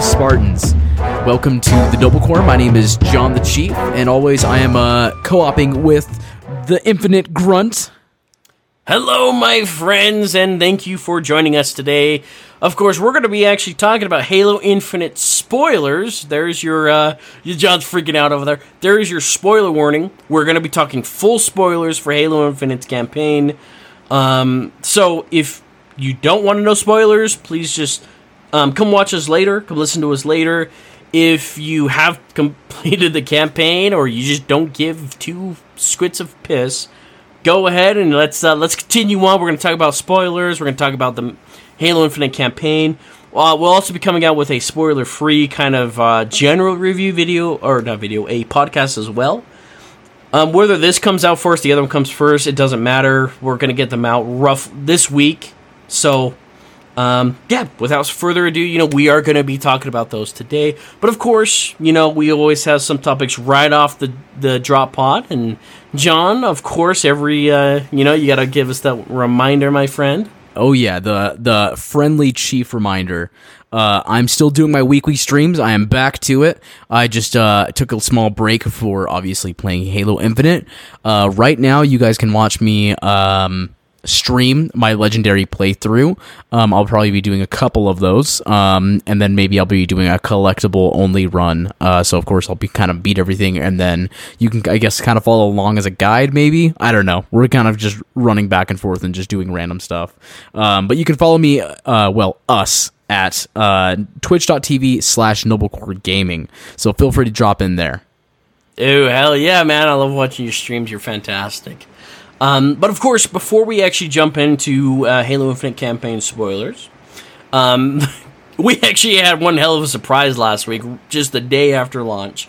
Spartans. Welcome to the Noble Corps. My name is John the Chief, and always I am uh, co-oping with the Infinite Grunt. Hello, my friends, and thank you for joining us today. Of course, we're going to be actually talking about Halo Infinite spoilers. There's your, uh, your John's freaking out over there. There is your spoiler warning. We're going to be talking full spoilers for Halo Infinite's campaign. Um, so if you don't want to know spoilers, please just um, come watch us later. Come listen to us later. If you have completed the campaign or you just don't give two squits of piss, go ahead and let's uh, let's continue on. We're going to talk about spoilers. We're going to talk about the Halo Infinite campaign. Uh, we'll also be coming out with a spoiler-free kind of uh, general review video, or not video, a podcast as well. Um, whether this comes out first, the other one comes first, it doesn't matter. We're going to get them out rough this week. So, um, yeah, without further ado, you know, we are going to be talking about those today. But of course, you know, we always have some topics right off the, the drop pod. And John, of course, every, uh, you know, you got to give us that reminder, my friend. Oh yeah, the the friendly chief reminder. Uh, I'm still doing my weekly streams. I am back to it. I just uh, took a small break for obviously playing Halo Infinite. Uh, right now, you guys can watch me um, stream my legendary playthrough. Um, I'll probably be doing a couple of those, um, and then maybe I'll be doing a collectible only run. Uh, so of course I'll be kind of beat everything, and then you can I guess kind of follow along as a guide. Maybe I don't know. We're kind of just running back and forth and just doing random stuff. Um, but you can follow me. Uh, well, us at uh, twitch.tv slash noblecore gaming so feel free to drop in there oh hell yeah man i love watching your streams you're fantastic um, but of course, before we actually jump into uh, Halo Infinite campaign spoilers, um, we actually had one hell of a surprise last week, just the day after launch,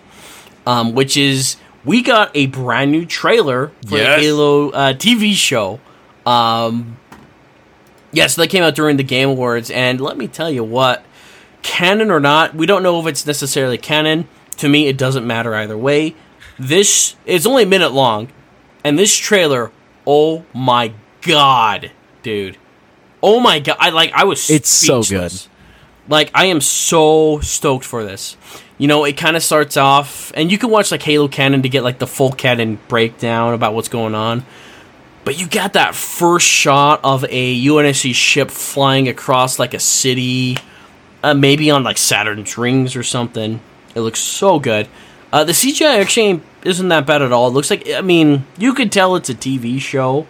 um, which is we got a brand new trailer for yes. the Halo uh, TV show. Um, yes, that came out during the Game Awards, and let me tell you what, canon or not, we don't know if it's necessarily canon. To me, it doesn't matter either way. This is only a minute long, and this trailer Oh my god, dude. Oh my god. I like I was It's so good. Like I am so stoked for this. You know, it kind of starts off and you can watch like Halo Canon to get like the full canon breakdown about what's going on. But you got that first shot of a UNSC ship flying across like a city, uh, maybe on like Saturn's rings or something. It looks so good. Uh, the CGI actually isn't that bad at all. It looks like I mean you could tell it's a TV show.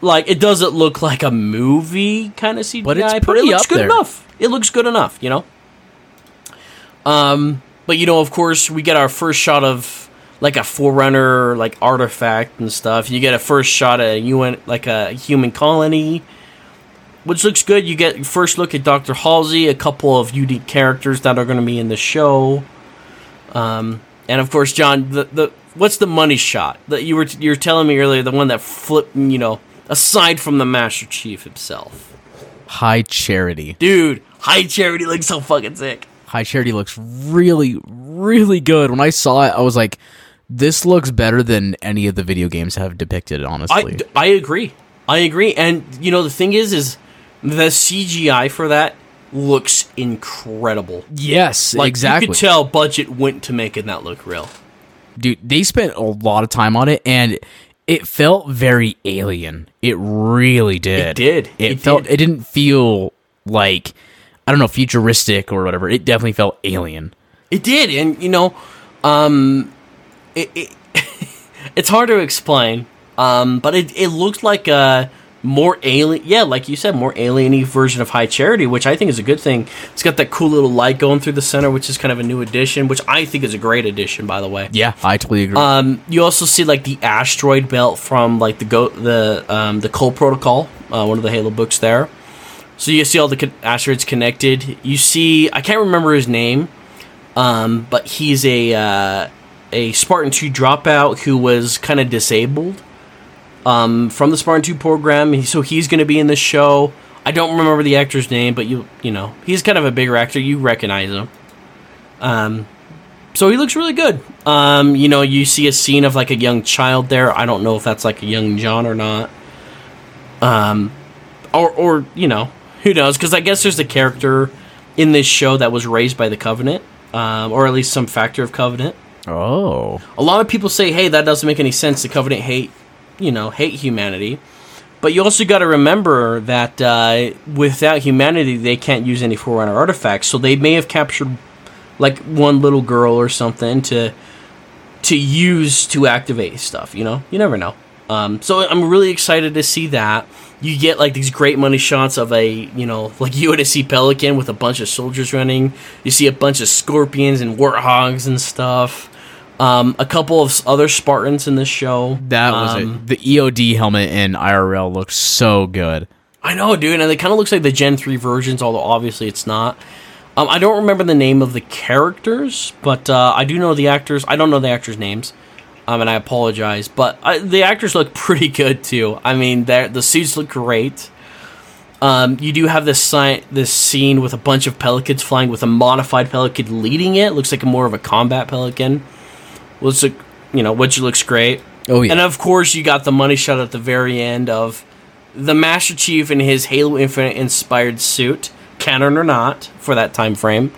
Like it doesn't look like a movie kind of CGI, but, it's but it looks good there. enough. It looks good enough, you know. Um, but you know, of course, we get our first shot of like a forerunner, like artifact and stuff. You get a first shot at a UN, like a human colony, which looks good. You get first look at Doctor Halsey, a couple of unique characters that are going to be in the show. Um, and of course, John, the, the what's the money shot that you were you were telling me earlier? The one that flipped, you know, aside from the Master Chief himself. High Charity, dude. High Charity looks so fucking sick. High Charity looks really, really good. When I saw it, I was like, "This looks better than any of the video games have depicted." Honestly, I, I agree. I agree. And you know, the thing is, is the CGI for that looks incredible. Yes, like, exactly. You could tell budget went to making that look real. Dude, they spent a lot of time on it, and it felt very alien. It really did. It did. It, it felt. Did. It didn't feel like I don't know futuristic or whatever. It definitely felt alien. It did, and you know, um, it, it it's hard to explain. Um, but it it looked like a more alien yeah like you said more alieny version of high charity which i think is a good thing. It's got that cool little light going through the center which is kind of a new addition which i think is a great addition by the way. Yeah i totally agree. Um you also see like the asteroid belt from like the go the um the Cole protocol uh, one of the halo books there. So you see all the asteroids connected. You see i can't remember his name um but he's a uh a spartan 2 dropout who was kind of disabled um, from the Spartan 2 program. So he's going to be in this show. I don't remember the actor's name, but you you know he's kind of a bigger actor. You recognize him. Um, so he looks really good. Um, you know, you see a scene of like a young child there. I don't know if that's like a young John or not. Um, or or you know who knows? Because I guess there's a character in this show that was raised by the Covenant, um, or at least some factor of Covenant. Oh. A lot of people say, "Hey, that doesn't make any sense. The Covenant hate, you know, hate humanity." But you also got to remember that uh, without humanity, they can't use any Forerunner artifacts. So they may have captured like one little girl or something to to use to activate stuff. You know, you never know. Um, so I'm really excited to see that. You get like these great money shots of a you know like UNSC Pelican with a bunch of soldiers running. You see a bunch of scorpions and warthogs and stuff. Um, a couple of other Spartans in this show. That was Um, it. The EOD helmet in IRL looks so good. I know, dude, and it kind of looks like the Gen 3 versions, although obviously it's not. Um, I don't remember the name of the characters, but uh, I do know the actors. I don't know the actors' names, um, and I apologize. But I, the actors look pretty good too. I mean, the suits look great. Um, you do have this si- this scene with a bunch of pelicans flying with a modified pelican leading it. Looks like more of a combat pelican. Looks like you know, which looks great. Oh yeah. And of course, you got the money shot at the very end of the Master Chief in his Halo Infinite inspired suit, canon or not, for that time frame.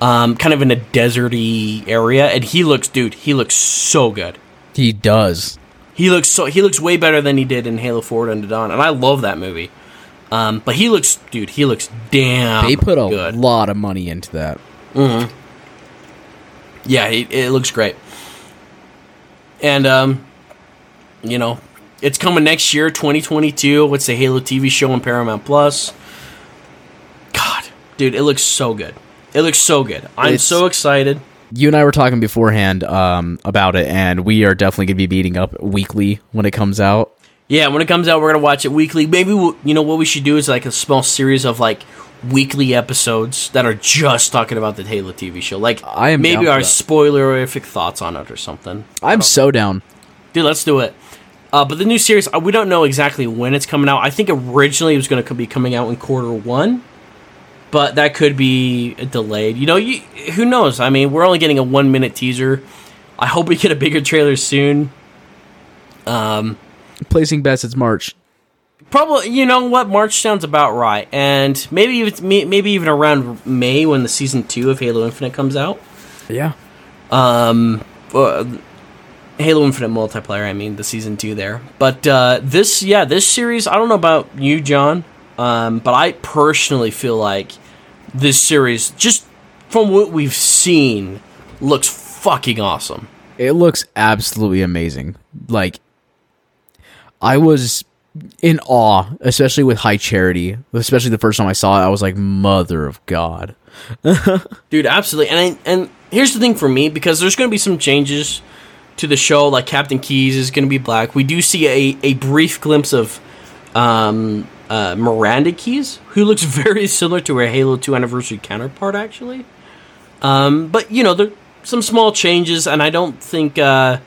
Um, kind of in a deserty area, and he looks, dude, he looks so good. he does. He looks so he looks way better than he did in Halo Forward Unto Dawn, and I love that movie. Um, but he looks, dude, he looks damn. They put a good. lot of money into that. Mm. Yeah, it, it looks great. And um, you know, it's coming next year, 2022. It's the Halo TV show on Paramount Plus. God, dude, it looks so good. It looks so good. I'm It's- so excited. You and I were talking beforehand um, about it, and we are definitely going to be beating up weekly when it comes out. Yeah, when it comes out, we're gonna watch it weekly. Maybe we'll, you know what we should do is like a small series of like weekly episodes that are just talking about the Halo TV show. Like I am maybe our spoilerific thoughts on it or something. I'm so down. Dude, let's do it. Uh, but the new series, uh, we don't know exactly when it's coming out. I think originally it was going to be coming out in quarter one, but that could be delayed. You know, you, who knows? I mean, we're only getting a one minute teaser. I hope we get a bigger trailer soon. Um, Placing bets, it's March. Probably, you know what? March sounds about right, and maybe it's maybe even around May when the season two of Halo Infinite comes out. Yeah. um uh, Halo Infinite multiplayer. I mean the season two there, but uh, this yeah this series. I don't know about you, John, um, but I personally feel like this series, just from what we've seen, looks fucking awesome. It looks absolutely amazing. Like, I was in awe, especially with High Charity. Especially the first time I saw it, I was like, "Mother of God!" dude absolutely and I, and here's the thing for me because there's going to be some changes to the show like captain Keyes is going to be black we do see a, a brief glimpse of um, uh, miranda Keyes who looks very similar to her halo 2 anniversary counterpart actually um, but you know there some small changes and i don't think uh,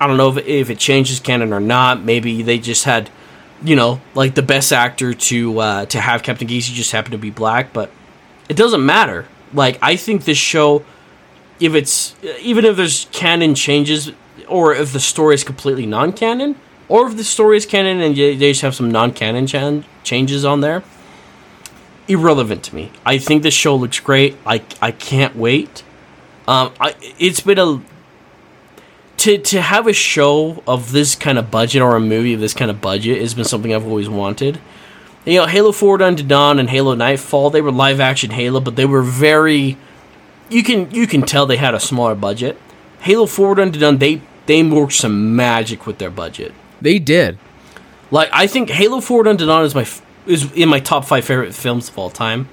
i don't know if, if it changes canon or not maybe they just had you know like the best actor to uh, to have captain Keyes he just happened to be black but it doesn't matter. Like I think this show, if it's even if there's canon changes, or if the story is completely non-canon, or if the story is canon and they just have some non-canon chan- changes on there, irrelevant to me. I think this show looks great. I I can't wait. Um, I it's been a to to have a show of this kind of budget or a movie of this kind of budget has been something I've always wanted you know, Halo Forward Unto Dawn and Halo Nightfall, they were live action Halo, but they were very you can you can tell they had a smaller budget. Halo Forward Unto Dawn, they they worked some magic with their budget. They did. Like I think Halo Forward Unto Dawn is my is in my top five favorite films of all time.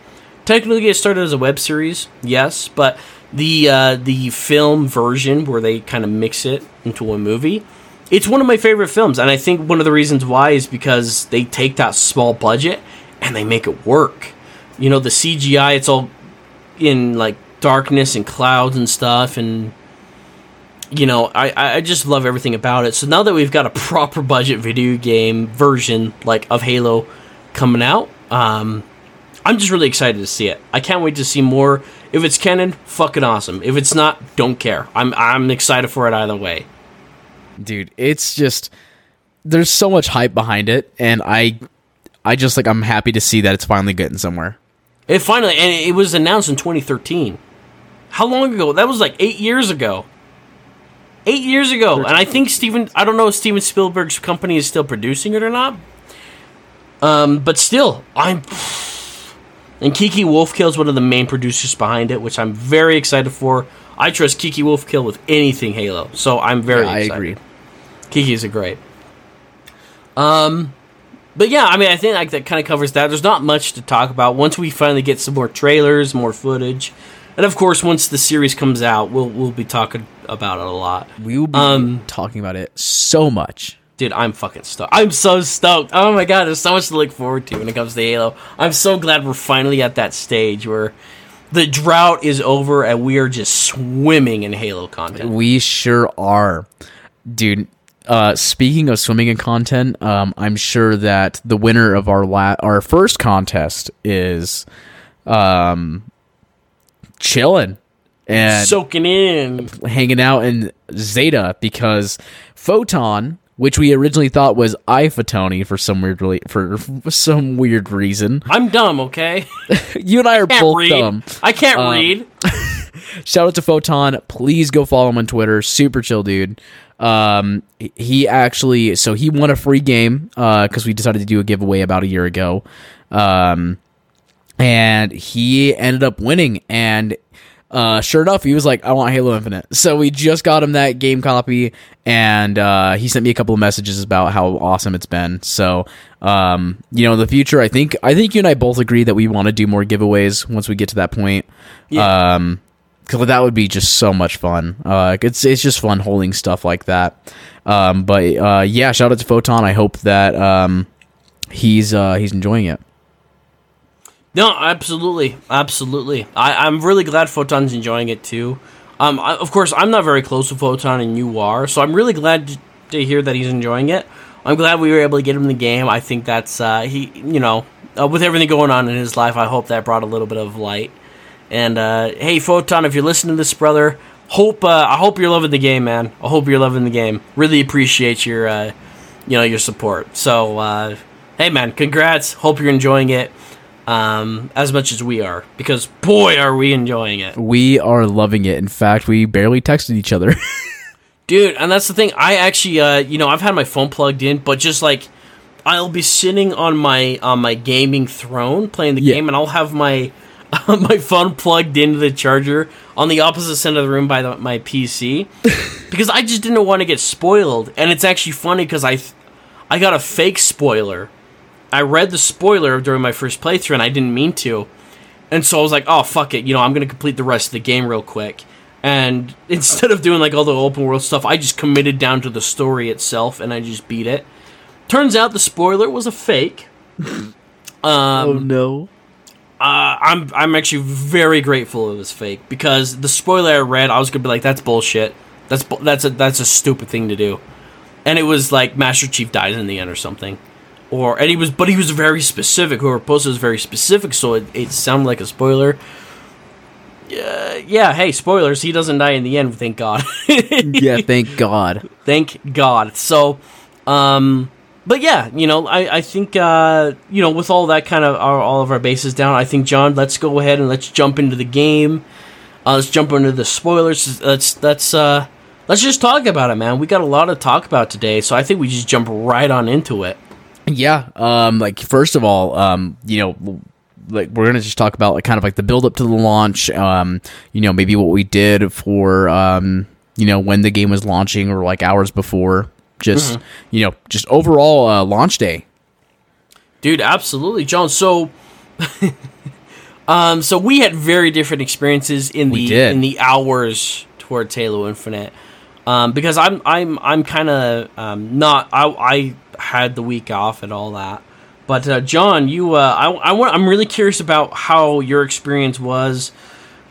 Technically, it started as a web series, yes, but the uh, the film version where they kind of mix it into a movie, it's one of my favorite films, and I think one of the reasons why is because they take that small budget and they make it work. You know, the CGI, it's all in like darkness and clouds and stuff, and you know, I I just love everything about it. So now that we've got a proper budget video game version like of Halo coming out, um, I'm just really excited to see it. I can't wait to see more. If it's canon, fucking awesome. If it's not, don't care. I'm I'm excited for it either way. dude it's just there's so much hype behind it and i i just like i'm happy to see that it's finally getting somewhere It finally, and it was announced in 2013. How long ago? That was like eight years ago. Eight years ago, and I think Steven. I don't know if Steven Spielberg's company is still producing it or not. Um, but still, I'm. And Kiki Wolfkill is one of the main producers behind it, which I'm very excited for. I trust Kiki Wolfkill with anything Halo, so I'm very. Yeah, I excited. agree. Kiki's a great. Um, but yeah, I mean, I think like that kind of covers that. There's not much to talk about. Once we finally get some more trailers, more footage, and of course, once the series comes out, we'll we'll be talking about it a lot. We will be Um, talking about it so much. Dude, I'm fucking stoked. I'm so stoked. Oh my god, there's so much to look forward to when it comes to Halo. I'm so glad we're finally at that stage where the drought is over and we are just swimming in Halo content. We sure are, dude. Uh, speaking of swimming in content, um, I'm sure that the winner of our la- our first contest is, um, chilling and Soaking in. hanging out in Zeta because Photon, which we originally thought was iPhotone for some weird for some weird reason, I'm dumb, okay? you and I are both read. dumb. I can't Um, read. Shout out to Photon. Please go follow him on Twitter. Super chill dude. Um, he actually, so he won a free game because we decided to do a giveaway about a year ago. Um, and he ended up winning. And uh, sure enough, he was like, "I want Halo Infinite." So we just got him that game copy, and uh, he sent me a couple of messages about how awesome it's been. So, um, you know, in the future, I think I think you and I both agree that we want to do more giveaways once we get to that point. Yeah. Um, because that would be just so much fun. Uh, it's it's just fun holding stuff like that. Um, but uh, yeah, shout out to Photon. I hope that um, he's uh, he's enjoying it. No, absolutely, absolutely. I, I'm really glad Photon's enjoying it too. Um, I, of course, I'm not very close to Photon, and you are, so I'm really glad to, hear that he's enjoying it. I'm glad we were able to get him the game. I think that's uh, he, you know, uh, with everything going on in his life, I hope that brought a little bit of light. And uh, hey, Photon, if you're listening to this, brother, hope uh, I hope you're loving the game, man. I hope you're loving the game. Really appreciate your, uh, you know, your support. So, uh, hey, man, congrats. Hope you're enjoying it um, as much as we are, because boy, are we enjoying it, We are loving it. In fact, we barely texted each other. dude. And that's the thing. I actually, uh, you know, I've had my phone plugged in, but just like I'll be sitting on my on my gaming throne playing the Yeah. game, and I'll have my my phone plugged into the charger on the opposite side of the room by the, my PC because I just didn't want to get spoiled. And it's actually funny because I I got a fake spoiler. I read the spoiler during my first playthrough, and I didn't mean to. And so I was like, oh, fuck it. You know, I'm going to complete the rest of the game real quick. And instead of doing like all the open world stuff, I just committed down to the story itself and I just beat it. Turns out the spoiler was a fake. Um, no! uh, I'm I'm actually very grateful it was fake because the spoiler I read, I was gonna be like, "That's bullshit. That's bu- that's a that's a stupid thing to do," and it was like Master Chief dies in the end or something, or and he was but he was very specific. Whoever posted was very specific, so it, it sounded like a spoiler. Yeah, yeah. Hey, spoilers. He doesn't die in the end. Thank God. yeah, thank God. Thank God. So, um, but yeah, you know, I, I think, uh, you know, with all that kind of our, all of our bases down, I think, John, let's go ahead and let's jump into the game. Uh, let's jump into the spoilers. Let's, let's, uh, let's just talk about it, man. We got a lot to talk about today, so I think we just jump right on into it. Yeah. Um. Like first of all, um. You know, like we're gonna just talk about like kind of like the build up to the launch. Um. You know, maybe what we did for um. You know, when the game was launching or like hours before. Just you know, just overall uh, launch day. Dude, absolutely, John. So, um, so we had very different experiences in We the did. in the hours toward Halo Infinite. Um, because I'm I'm I'm kind of um, not I I had the week off and all that, but uh, John, you uh, I I want I'm really curious about how your experience was.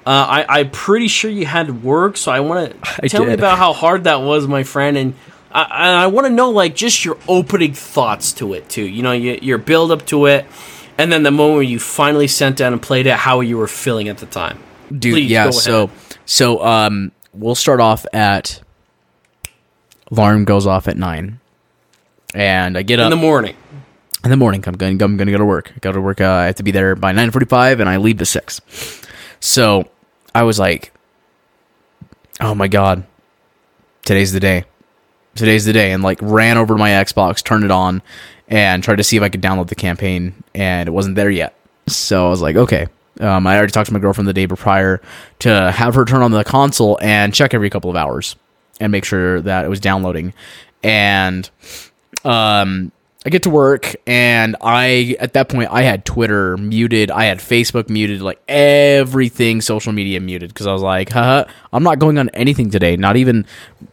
Uh, I I'm pretty sure you had work, so I want to tell me about how hard that was, my friend, and I, and I want to know like just your opening thoughts to it too. You know, your, your build up to it, and then the moment you finally sat down and played it, how you were feeling at the time. Dude, Please, yeah. So, so um, we'll start off at alarm goes off at nine, and I get up in the morning. in the morning. I'm going. I'm going to go to work. I go to work. Uh, I have to be there by 9:45, and I leave at six. So I was like, "Oh my god, today's the day. Today's the day." And like ran over to my Xbox, turned it on, and tried to see if I could download the campaign, and it wasn't there yet. So I was like, "Okay." Um, I already talked to my girlfriend the day prior to have her turn on the console and check every couple of hours and make sure that it was downloading. And um, I get to work, and I at that point I had Twitter muted, I had Facebook muted, like everything social media muted because I was like, Haha, I'm not going on anything today. Not even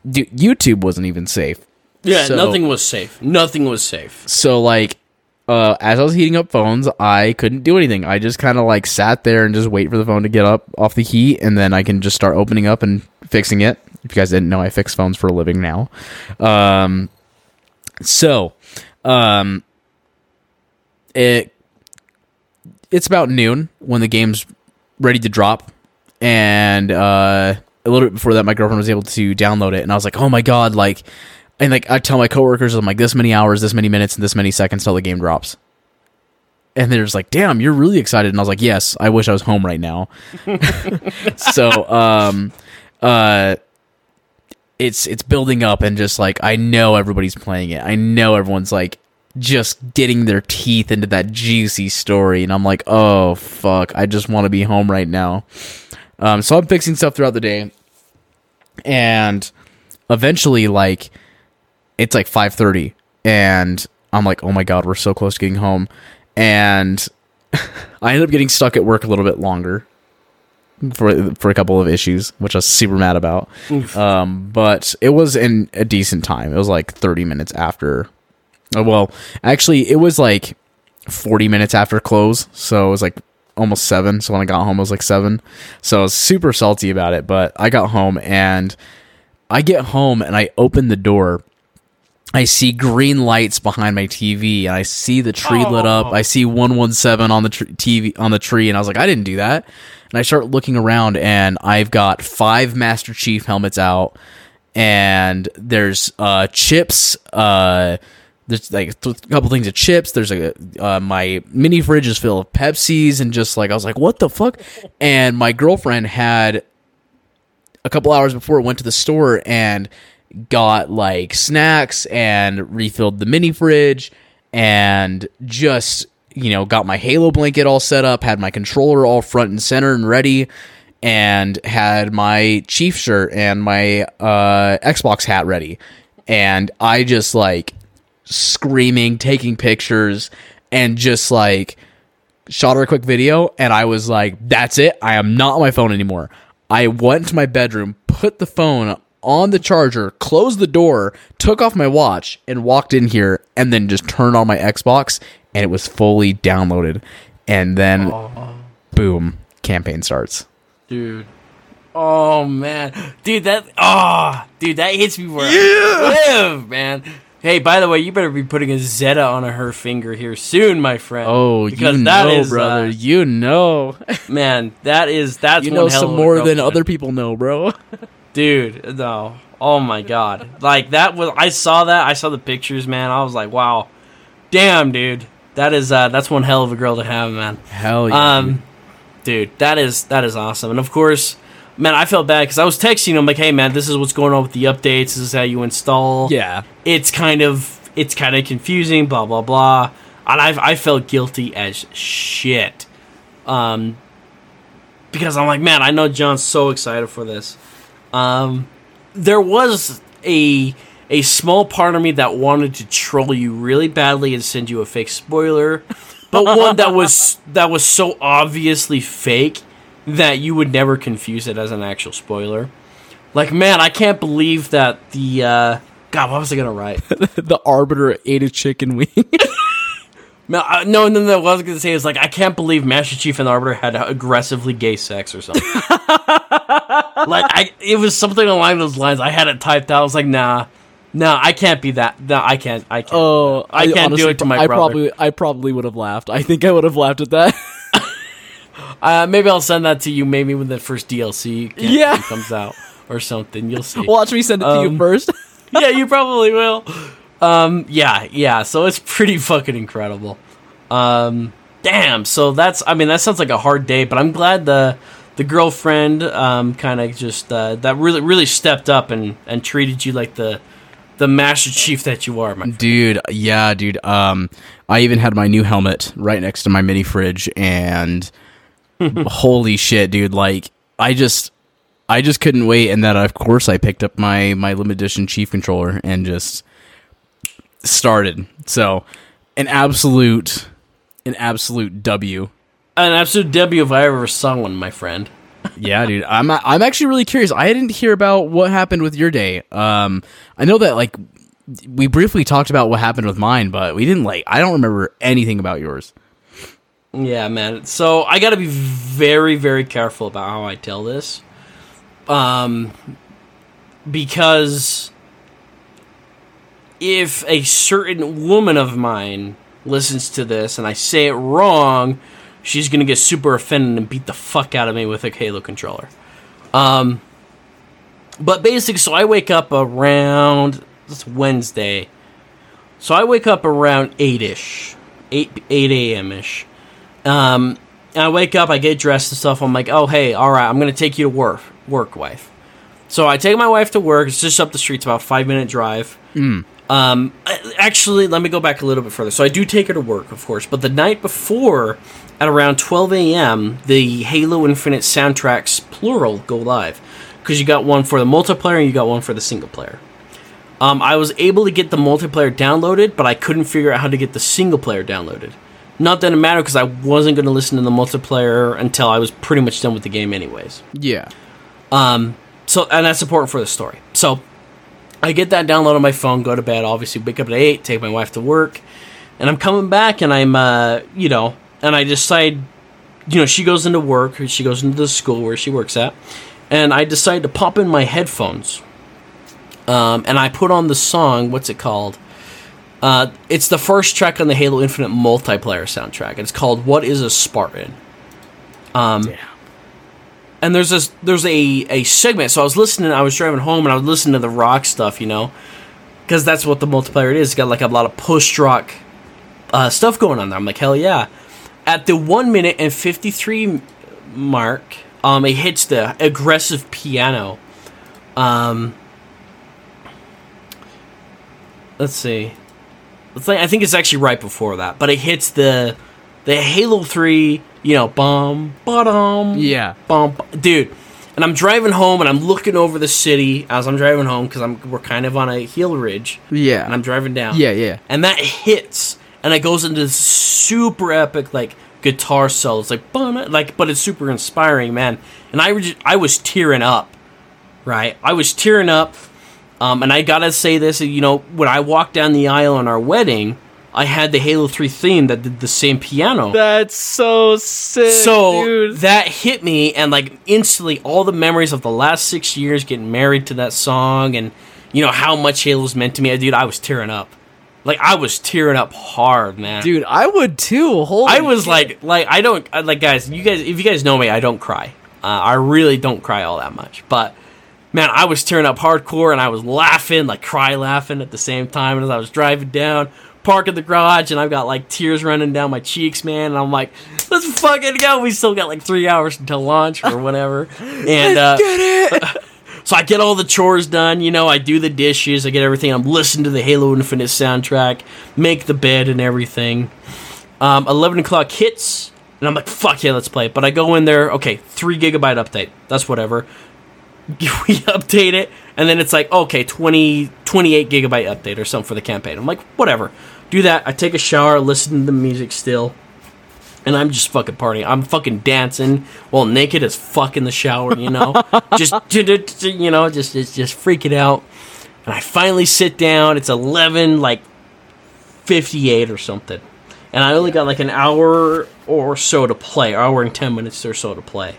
dude, YouTube wasn't even safe. Yeah, So- nothing was safe. Nothing was safe. So like, uh, as I was heating up phones, I couldn't do anything. I just kind of like sat there and just wait for the phone to get up off the heat, and then I can just start opening up and fixing it. If you guys didn't know, I fix phones for a living now. Um, so, um, it it's about noon when the game's ready to drop, and uh, a little bit before that, my girlfriend was able to download it, and I was like, "Oh my god!" Like, and like I tell my coworkers, I'm like, "This many hours, this many minutes, and this many seconds till the game drops." And they're just like, "Damn, you're really excited!" And I was like, "Yes, I wish I was home right now." so, um, uh, it's it's building up, and just like I know everybody's playing it. I know everyone's like just getting their teeth into that juicy story, and I'm like, "Oh fuck, I just want to be home right now." Um, so I'm fixing stuff throughout the day, and eventually, like, it's like 5:30, and I'm like, "Oh my god, we're so close to getting home," and I ended up getting stuck at work a little bit longer for for a couple of issues, which I was super mad about. Um, but it was in a decent time. It was like 30 minutes after. uh, Well, actually, it was like 40 minutes after close, so it was like almost seven. So when I got home, it was like seven. So I was super salty about it. But I got home and I get home and I open the door. I see green lights behind my TV, and I see the tree lit up. I see one one seven on the tr- TV on the tree, and I was like, I didn't do that. And I start looking around, and I've got five Master Chief helmets out, and there's uh, chips. Uh, there's like th- a couple things of chips. There's like a, uh, my mini fridge is full of Pepsis, and just like I was like, what the fuck? And my girlfriend had a couple hours before went to the store and got like snacks and refilled the mini fridge and just you know got my halo blanket all set up had my controller all front and center and ready and had my chief shirt and my uh xbox hat ready and i just like screaming taking pictures and just like shot her a quick video and I was like, that's it. I am not on my phone anymore. I went to my bedroom, put the phone on the charger, closed the door, took off my watch, and walked in here and then just turned on my Xbox and it was fully downloaded. And then boom, campaign starts. dude. Oh man, dude, that oh, dude, that hits me where I live, man. Hey, by the way, you better be putting a Zeta on her finger here soon, my friend. Oh, because you that know, is, brother. uh, you know. man, that is that's you one know hell some more than other people know, bro. dude. No, oh my god, like that was I saw that I saw the pictures, man. I was like, wow, damn, dude, that is uh, that's one hell of a girl to have, man. Hell yeah. dude. Um, dude, that is that is awesome. And of course, man, I felt bad because I was texting him like, "Hey, man, this is what's going on with the updates. This is how you install. yeah. it's kind of it's kind of confusing. Blah blah blah." And I I felt guilty as shit, um, because I'm like, man, I know John's so excited for this. Um, there was a a small part of me that wanted to troll you really badly and send you a fake spoiler, but one that was that was so obviously fake that you would never confuse it as an actual spoiler. Like, man, I can't believe that the uh, God, what was I gonna write? the arbiter ate a chicken wing. no, uh, no, no, no. What I was gonna say is like, I can't believe Master Chief and the Arbiter had aggressively gay sex or something. like, I it was something along those lines. I had it typed out. I was like, nah, nah, I can't be that. No, I can't. I can't. Oh, I can't do it to my I brother. probably, I probably would have laughed. I think I would have laughed at that. Uh, maybe I'll send that to you. Maybe when the first DLC Yeah. comes out or something. You'll see. Watch me send it to Um, you first. yeah, you probably will. Um, yeah, yeah. So it's pretty fucking incredible. Um, damn. So that's. I mean, that sounds like a hard day, but I'm glad the the girlfriend um kind of just uh, that really really stepped up and and treated you like the the master chief that you are, my friend. Dude, yeah, dude. Um, I even had my new helmet right next to my mini fridge, and holy shit, dude! Like, I just, I just couldn't wait, and then of course I picked up my my limited edition chief controller and just started. So, an absolute, an absolute W. An absolute W if I ever saw one, my friend. yeah, dude. I'm I'm actually really curious. I didn't hear about what happened with your day. Um, I know that like we briefly talked about what happened with mine, but we didn't like. I don't remember anything about yours. Yeah, man. So I got to be very, very careful about how I tell this, um, because if a certain woman of mine listens to this and I say it wrong, she's gonna get super offended and beat the fuck out of me with a Halo controller. Um, but basically, so I wake up around it's Wednesday, so I wake up around eight ish, eight eight a.m. ish. Um, I wake up, I get dressed and stuff. I'm like, oh hey, all right, I'm gonna take you to work, work, wife. So I take my wife to work. It's just up the street. It's about five minute drive. Um, actually, let me go back a little bit further. So I do take her to work, of course, but the night before, at around 12 a.m., the Halo Infinite soundtracks plural go live because you got one for the multiplayer and you got one for the single player. Um, I was able to get the multiplayer downloaded, but I couldn't figure out how to get the single player downloaded. Not that it mattered because I wasn't going to listen to the multiplayer until I was pretty much done with the game, anyways. Yeah. Um, so and that's important for the story. So I get that download on my phone, go to bed, obviously wake up at eight, take my wife to work, and I'm coming back and I'm uh, you know, and I decide you know, she goes into work, or she goes into the school where she works at, and I decide to pop in my headphones. Um, and I put on the song, what's it called? Uh, it's the first track on the Halo Infinite multiplayer soundtrack. It's called "What Is a Spartan." Um, Yeah. And there's this there's a a segment. So i was listening i was driving home and i was listening to the rock stuff you know because that's what the multiplayer is. It's got like a lot of post rock uh, stuff going on there. I'm like hell yeah. At the 1 minute and 53 mark um it hits the aggressive piano. Um let's see. I think it's actually right before that but it hits the the halo 3 you know bomb bottom Yeah. bump, dude. And I'm driving home, and I'm looking over the city as I'm driving home because I'm we're kind of on a hill ridge, Yeah. and I'm driving down. Yeah, yeah. And that hits, and it goes into this super epic like guitar solo. It's like bum, like, but it's super inspiring, man. And I was I was tearing up, right? I was tearing up. Um, and I gotta say this, you know, when I walked down the aisle on our wedding, I had the Halo 3 theme that did the same piano. That's so sick. so that hit me and like instantly all the memories of the last six years getting married to that song and you know how much halo's meant to me. Dude i was tearing up. Like i was tearing up hard man. Dude, I would too. Holy i was shit. like like i don't like guys you guys if you guys know me i don't cry. Uh, i really don't cry all that much. But man i was tearing up hardcore and i was laughing like cry laughing at the same time and as i was driving down park in the garage and i've got like tears running down my cheeks man and i'm like let's fucking go we still got like three hours until launch or whatever and uh so I get all the chores done, you know, I do the dishes, I get everything. I'm listening to the Halo Infinite soundtrack, make the bed and everything. Um, 11 o'clock hits, and I'm like, fuck yeah, let's play it. But I go in there, okay, 3 gigabyte update. That's whatever. We update it, and then it's like, okay, 20, 28 gigabyte update or something for the campaign. I'm like, whatever. Do that. I take a shower, listen to the music still. And I'm just fucking partying. I'm fucking dancing while naked as fuck in the shower, you know? just, you know, just, just, just freaking out. And I finally sit down. It's 11, like, 58 or something. And I only got like an hour or so to play, hour and 10 minutes or so to play.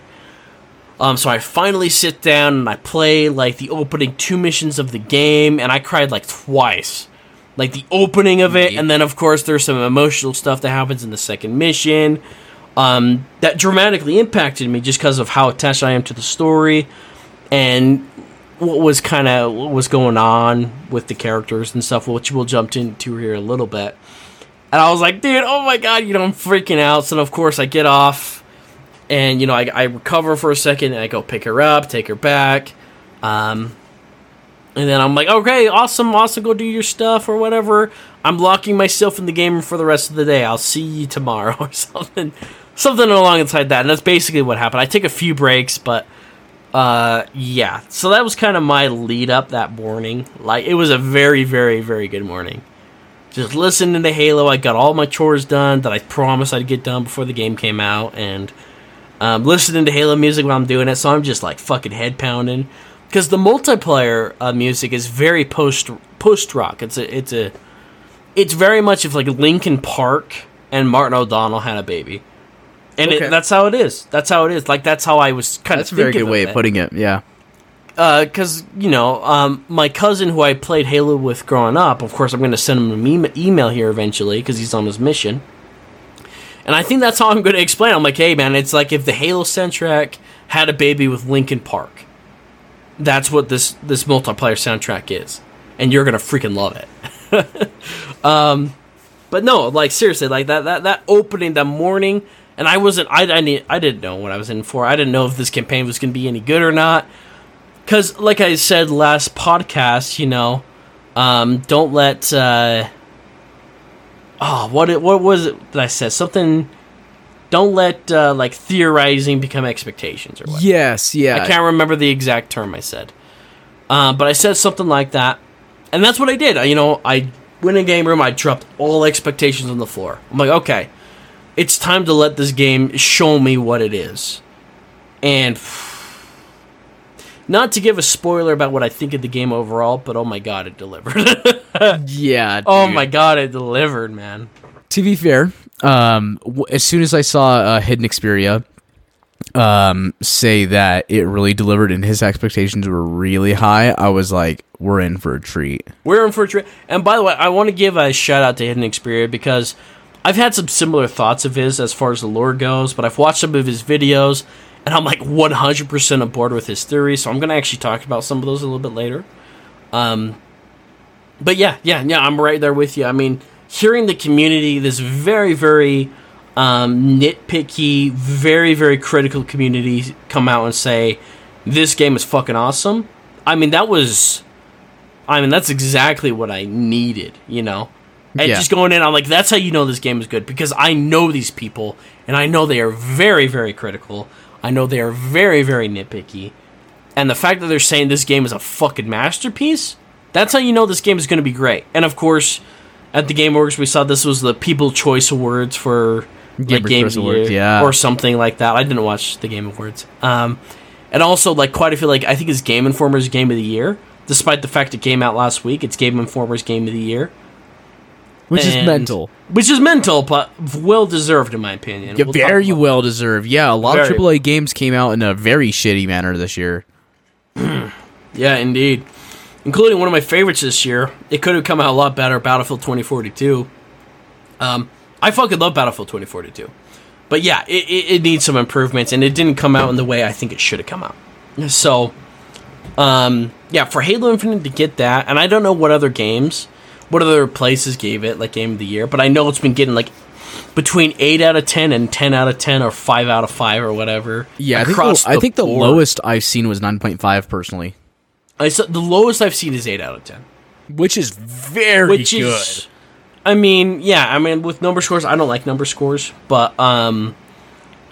Um, so I finally sit down and I play like the opening two missions of the game, and I cried like twice. Like the opening of it, and then of course there's some emotional stuff that happens in the second mission. Um, that dramatically impacted me just because of how attached I am to the story. And what was kind of what was going on with the characters and stuff, which we'll jump into here a little bit. And I was like, dude, oh my god, you know, I'm freaking out. So of course I get off, and you know, I, I recover for a second, and I go pick her up, take her back, um, and then I'm like, okay, awesome, awesome, go do your stuff or whatever. I'm locking myself in the game for the rest of the day. I'll see you tomorrow or something, something along inside that. And that's basically what happened. I take a few breaks, but uh, yeah. So that was kind of my lead up that morning. Like it was a very, very, very good morning. Just listening to Halo, I got all my chores done that I promised I'd get done before the game came out, and um, listening to Halo music while I'm doing it. So I'm just like fucking head pounding because the multiplayer uh, music is very post post rock. It's a it's a it's very much if like Linkin Park and Martin O'Donnell had a baby and Okay. it, that's how it is. That's how it is. Like that's how I was kind of. That's a very good way of putting it. Yeah. Because you know, um, my cousin who I played Halo with growing up. Of course, I'm going to send him an email, email here eventually because he's on his mission. And I think that's how I'm going to explain. I'm like, hey man, it's like if the Halo soundtrack had a baby with Linkin Park. That's what this this multiplayer soundtrack is, and you're gonna freaking love it. um, but no, like seriously, like that that that opening that morning, and I wasn't I I, need, I didn't know what I was in for. I didn't know if this campaign was gonna be any good or not. Cause like I said last podcast, you know, um, don't let uh, oh what it, what was it that I said something. Don't let uh, like theorizing become expectations or what. Yes. Yeah. I can't remember the exact term I said, uh, but I said something like that, and that's what I did. I, you know, I went in a game room. I dropped all expectations on the floor. I'm like, okay, it's time to let this game show me what it is, and not to give a spoiler about what I think of the game overall, but oh my god, it delivered. Yeah. oh my god, it delivered, man. To be fair, um, w- as soon as I saw uh, Hidden Xperia um, say that it really delivered and his expectations were really high, I was like, we're in for a treat. We're in for a treat. And by the way, I want to give a shout out to Hidden Xperia because I've had some similar thoughts of his as far as the lore goes, but I've watched some of his videos and I'm like 100% aboard with his theory, so I'm going to actually talk about some of those a little bit later. Um, but yeah, yeah, yeah, I'm right there with you. I mean, hearing the community, this very, very um, nitpicky, very, very critical community come out and say, this game is fucking awesome. I mean, that was. I mean, that's exactly what I needed, you know? And Yeah. just going in, I'm like, that's how you know this game is good because I know these people and I know they are very, very critical. I know they are very, very nitpicky. And the fact that they're saying this game is a fucking masterpiece, that's how you know this game is going to be great. And of course, at the Game Awards, we saw this was the People Choice Awards for like, Game of the Awards, Year yeah. or something like that. I didn't watch the Game Awards. Um, and also, like, quite a few, like, I think it's Game Informer's Game of the Year. Despite the fact it came out last week, it's Game Informer's Game of the Year. Which is mental. Which is mental, but well deserved, in my opinion. Yeah, We'll very well deserved. Yeah, a lot Very. of AAA games came out in a very shitty manner this year. Yeah, indeed. Including one of my favorites this year. It could have come out a lot better, Battlefield 2042. Um, I fucking love Battlefield 2042. But yeah, it, it, it needs some improvements, and it didn't come out in the way I think it should have come out. So, um, yeah, for Halo Infinite to get that, and I don't know what other games, what other places gave it, like, Game of the Year, but I know it's been getting, like, between 8 out of 10 and 10 out of 10 or 5 out of 5 or whatever. Yeah, I think the, I think the lowest I've seen was 9.5 personally, I saw, the lowest I've seen is 8 out of 10. which is very which good. is I mean, yeah, I mean with number scores, I don't like number scores, but um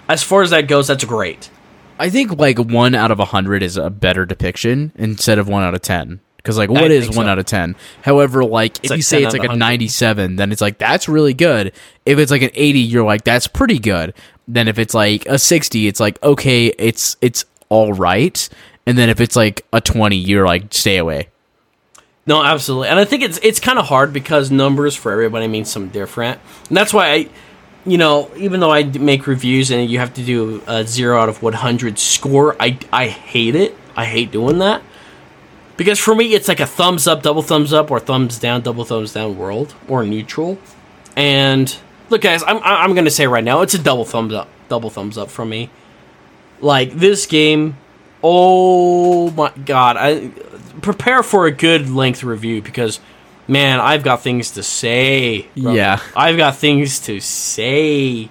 as far as that goes, that's great. I think like 1 out of a 100 is a better depiction instead of 1 out of 10. Because like what is think one so. out of ten? However, like if like you say it's like a ninety-seven, then it's like that's really good. If it's like an eighty, you're like that's pretty good. Then if it's like a sixty, it's like okay, it's it's all right. And then if it's like a twenty, you're like stay away. No, absolutely. And I think it's it's kind of hard because numbers for everybody mean something different. And that's why I you know, even though i make reviews and you have to do a 0 out of 100 score, I I hate it. I hate doing that. Because for me it's like a thumbs up, double thumbs up or thumbs down, double thumbs down world or neutral. And look guys, I'm I'm going to say right now it's a double thumbs up, double thumbs up from me. Like this game Oh my god! I prepare for a good length review because, man, I've got things to say. brother. Yeah. I've got things to say,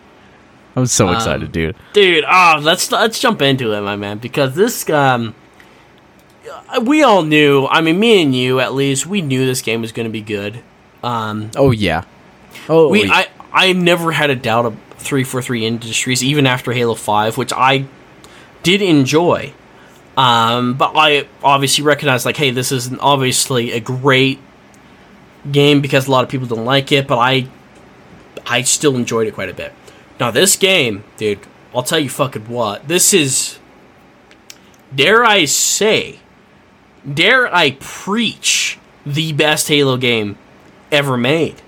I'm so Um, excited, dude. dude. Ah, let's let's jump into it, my man, because this um, we all knew. I mean, me and you, at least, we knew this game was going to be good. Um, Oh yeah. Oh, we I I never had a doubt of 343 Industries even after Halo 5 which I did enjoy um but I obviously recognize like hey this is obviously a great game because a lot of people don't like it but I I still enjoyed it quite a bit now this game dude I'll tell you fucking what this is dare I say dare I preach the best Halo game ever made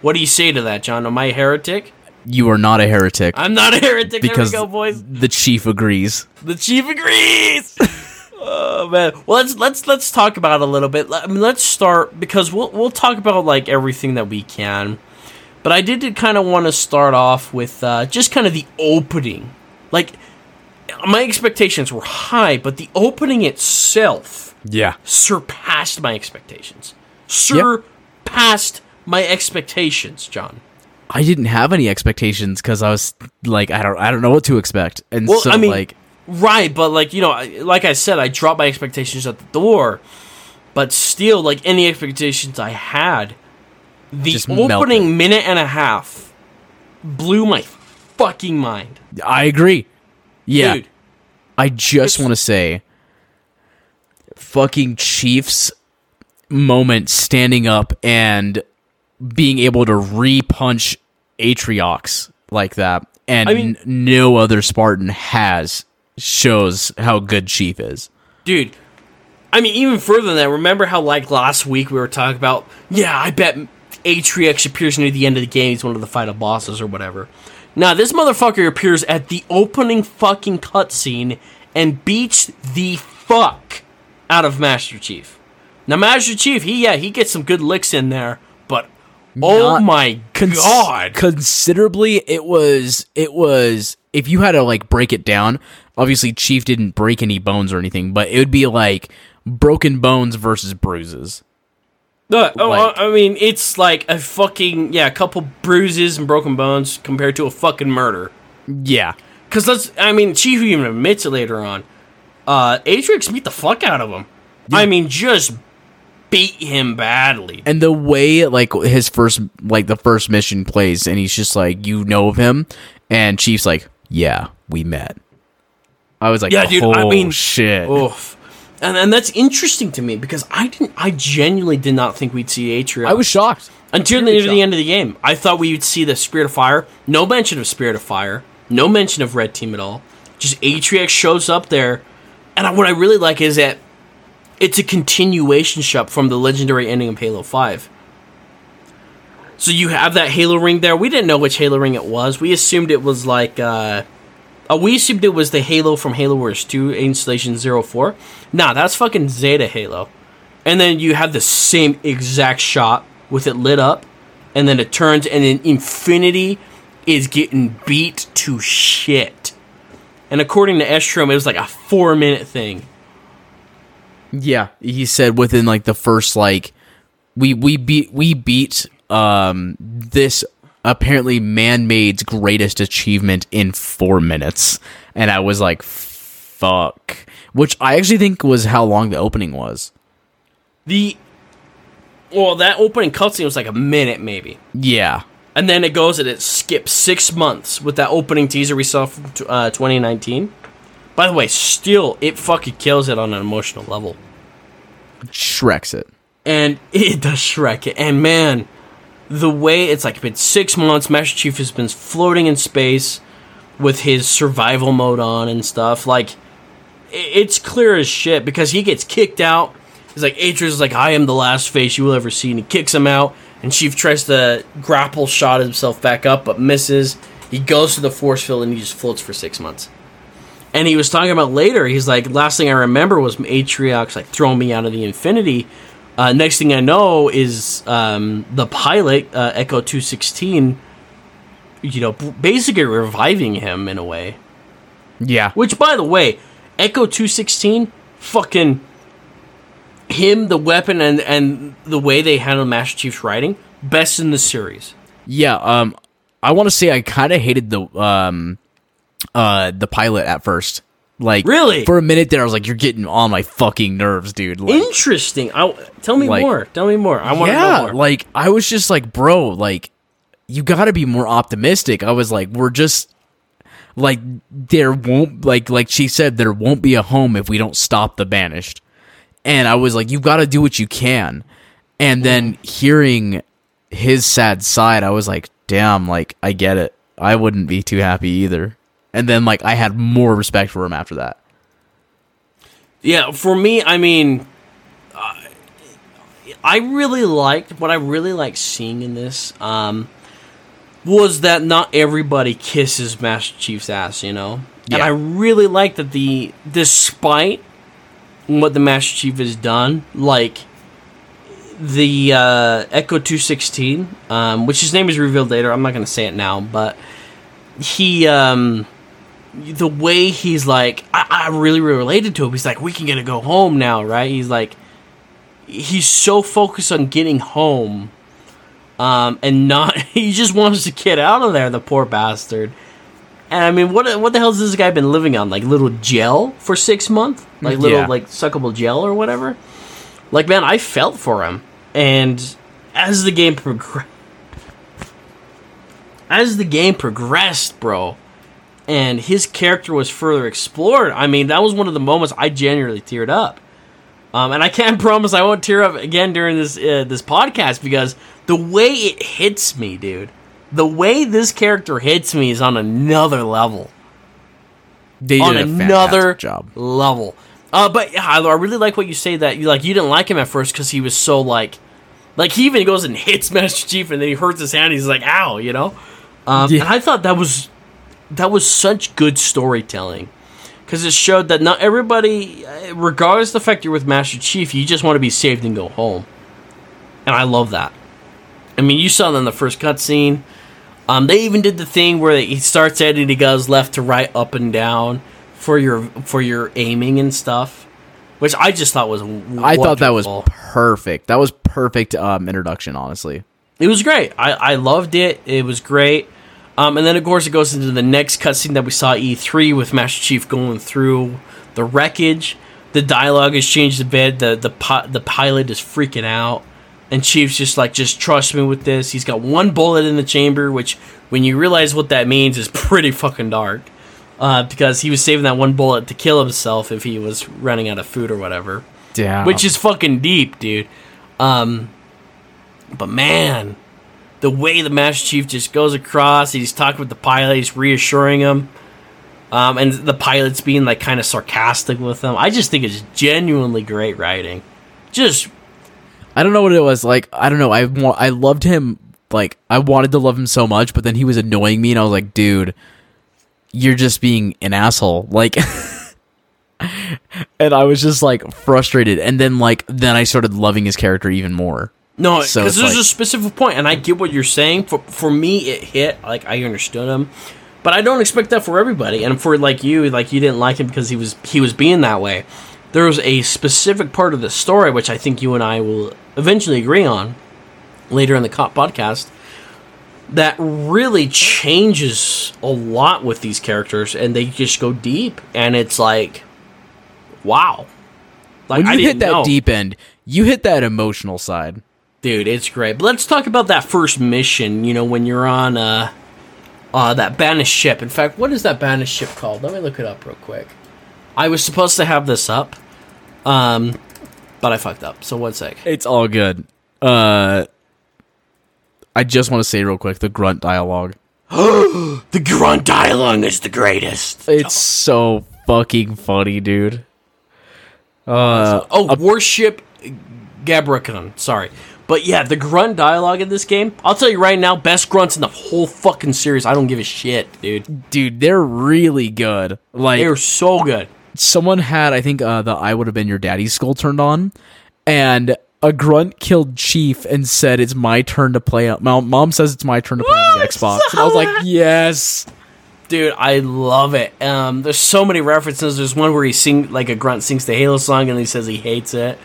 what do you say to that, John? Am I a heretic? You are not a heretic I'm not a heretic. because there we go, boys. the chief agrees. The chief agrees. oh man. Well, let's let's let's talk about a little bit. Let- I mean, let's start because we'll we'll talk about like everything that we can. But I did kind of want to start off with uh, just kind of the opening. Like my expectations were high, but the opening itself Yeah. surpassed my expectations. Surpassed my expectations, John. I didn't have any expectations because I was like, I don't, I don't know what to expect, and Well, so I mean, like, right, but like you know, like I said, I dropped my expectations at the door, but still, like any expectations I had, the opening melted. minute and a half blew my fucking mind, I agree. Yeah, dude. I just want to say, fucking Chiefs moment standing up and being able to repunch Atriox like that, and I mean- n- no other Spartan has shows how good Chief is. dude. I mean, even further than that, remember how like last week we were talking about? Yeah, I bet Atriox appears near the end of the game. He's one of the final bosses or whatever. Now this motherfucker appears at the opening fucking cutscene and beats the fuck out of Master Chief. Now Master Chief, he yeah, he gets some good licks in there, oh my Cons- god, considerably it was it was if you had to like break it down obviously chief didn't break any bones or anything but it would be like broken bones versus bruises Uh, oh, Like- I mean, it's like a fucking yeah, a couple bruises and broken bones compared to a fucking murder. yeah Because let's, I mean, Chief even admits it later on. Uh, Atriox beat the fuck out of him. I mean, just beat him badly. and the way like his first like the first mission plays and he's just like you know of him and chief's like yeah we met i was like Yeah, dude, oh I mean- shit Oof. And and that's interesting to me because I didn't, I genuinely did not think we'd see Atriox. i was shocked until near the end of the game. I thought we would see the Spirit of Fire. No mention of Spirit of Fire. No mention of Red Team at all. Just Atriox shows up there, and I- what I really like is that it's a continuation shot from the legendary ending of Halo Five. So you have that Halo ring there. We didn't know which Halo ring it was. We assumed it was like uh, uh we assumed it was the Halo from Halo Wars 2 Installation 04. Nah, that's fucking Zeta Halo. And then you have the same exact shot with it lit up, and then it turns, and then Infinity is getting beat to shit. And according to Escharum, it was like a four minute thing. Yeah, he said within like the first like we we beat we beat um this apparently man-made's greatest achievement in 4 minutes and I was like fuck which I actually think was how long the opening was. The well, that opening cutscene was like a minute maybe, Yeah. and then it goes and it skips six months with that opening teaser we saw from uh, 2019. By the way, still it fucking kills it on an emotional level. Shreks it. and it does Shrek it. And man, the way it's like been six months, Master Chief has been floating in space with his survival mode on and stuff. Like, it's clear as shit because he gets kicked out. He's like, Atriox is like, I am the last face you will ever see. And he kicks him out. And Chief tries to grapple shot himself back up, but misses. He goes to the force field and he just floats for six months. And he was talking about later, he's like, last thing I remember was Atriox like throwing me out of the Infinity. Uh, next thing I know is um, the pilot, uh, Echo 216, you know, basically reviving him in a way. Yeah. Which, by the way, Echo 216, fucking him, the weapon, and and the way they handle Master Chief's writing, best in the series. Yeah, um, I want to say I kind of hated the um, uh, the pilot at first. Like, Really? for a minute there, I was like, "You're getting on my fucking nerves, dude." Like, Interesting. I, tell me Like- more. Tell me more. I want to yeah, know more. like I was just like, bro, like you got to be more optimistic. I was like, we're just like there won't like like she said there won't be a home if we don't stop the banished. And I was like, you got to do what you can. And then hearing his sad side, I was like, damn, like I get it. I wouldn't be too happy either. And then like I had more respect for him after that. Yeah, for me, I mean, uh, I really liked what I really liked seeing in this um, was that not everybody kisses Master Chief's ass, you know, and I really like that the despite what the Master Chief has done, like the uh, Echo Two Sixteen, um, which his name is revealed later. I'm not going to say it now, but he. Um, the way he's like, I, I really, really related to him. He's like, we can get to go home now, right? He's like, he's so focused on getting home, um, and not. He just wants to get out of there. The poor bastard. And I mean, what what the hell has this guy been living on? Like little gel for six months, like little Yeah. like suckable gel or whatever. Like man, I felt for him, and as the game progressed, as the game progressed, bro, and his character was further explored. I mean, that was one of the moments I genuinely teared up. Um, and I can't promise I won't tear up again during this uh, this podcast because the way it hits me, dude, the way this character hits me is on another level. They on another job. level. Uh, but yeah, I, I really like what you say that you like. You didn't like him at first because he was so like, like he even goes and hits Master Chief and then he hurts his hand. He's like, "Ow," you know. Um, Yeah. And I thought that was that was such good storytelling because it showed that not everybody, regardless of the fact you're with Master Chief, you just want to be saved and go home. And I love that. I mean, you saw that in the first cutscene. Um, they even did the thing where he starts editing, he goes left to right, up and down for your for your aiming and stuff, which I just thought was. I thought that was perfect. That was perfect um, introduction, honestly. It was great. I, I loved it. It was great. Um, and then of course it goes into the next cutscene that we saw E3 with Master Chief going through the wreckage. The dialogue has changed a bit. The the pi- the pilot is freaking out, and Chief's just like, just trust me with this. He's got one bullet in the chamber, which when you realize what that means is pretty fucking dark. Uh, because he was saving that one bullet to kill himself if he was running out of food or whatever Damn. which is fucking deep, dude. Um, but man, the way the Master Chief just goes across, he's talking with the pilot, he's reassuring him, um, and the pilot's being like kind of sarcastic with him. I just think it's genuinely great writing. Just I don't know what it was like. I don't know. I I loved him. Like I wanted to love him so much, but then he was annoying me, and I was like, dude, you're just being an asshole. Like, and I was just like frustrated. And then like then I started loving his character even more. No, because it's there's like- a specific point, and I get what you're saying. For for me, it hit like I understood him. But I don't expect that for everybody, and for like you, like you didn't like him because he was he was being that way. There was a specific part of the story which I think you and I will eventually agree on later in the co- podcast that really changes a lot with these characters, and they just go deep, and it's like, wow. Like When I you hit that know. deep end, you hit that emotional side. Dude, it's great. But let's talk about that first mission, you know, when you're on uh uh that banished ship. In fact, what is that banished ship called? Let me look it up real quick. I was supposed to have this up. Um but I fucked up. So one sec. It's all good. Uh, I just want to say real quick the grunt dialogue. The grunt dialogue is the greatest. It's so fucking funny, dude. Uh, Oh, warship Gbraakon. Sorry. But yeah, the grunt dialogue in this game, I'll tell you right now, best grunts in the whole fucking series. I don't give a shit, dude. dude, they're really good. Like They're so good. someone had, I think, uh, the "I would have been your daddy's" skull turned on, and a grunt killed Chief and said, "It's my turn to play." Mom, mom says it's my turn to play on the Xbox, and I was like, "Yes." Dude, I love it. Um, there's so many references. There's one where he sing like a grunt sings the Halo song and he says he hates it.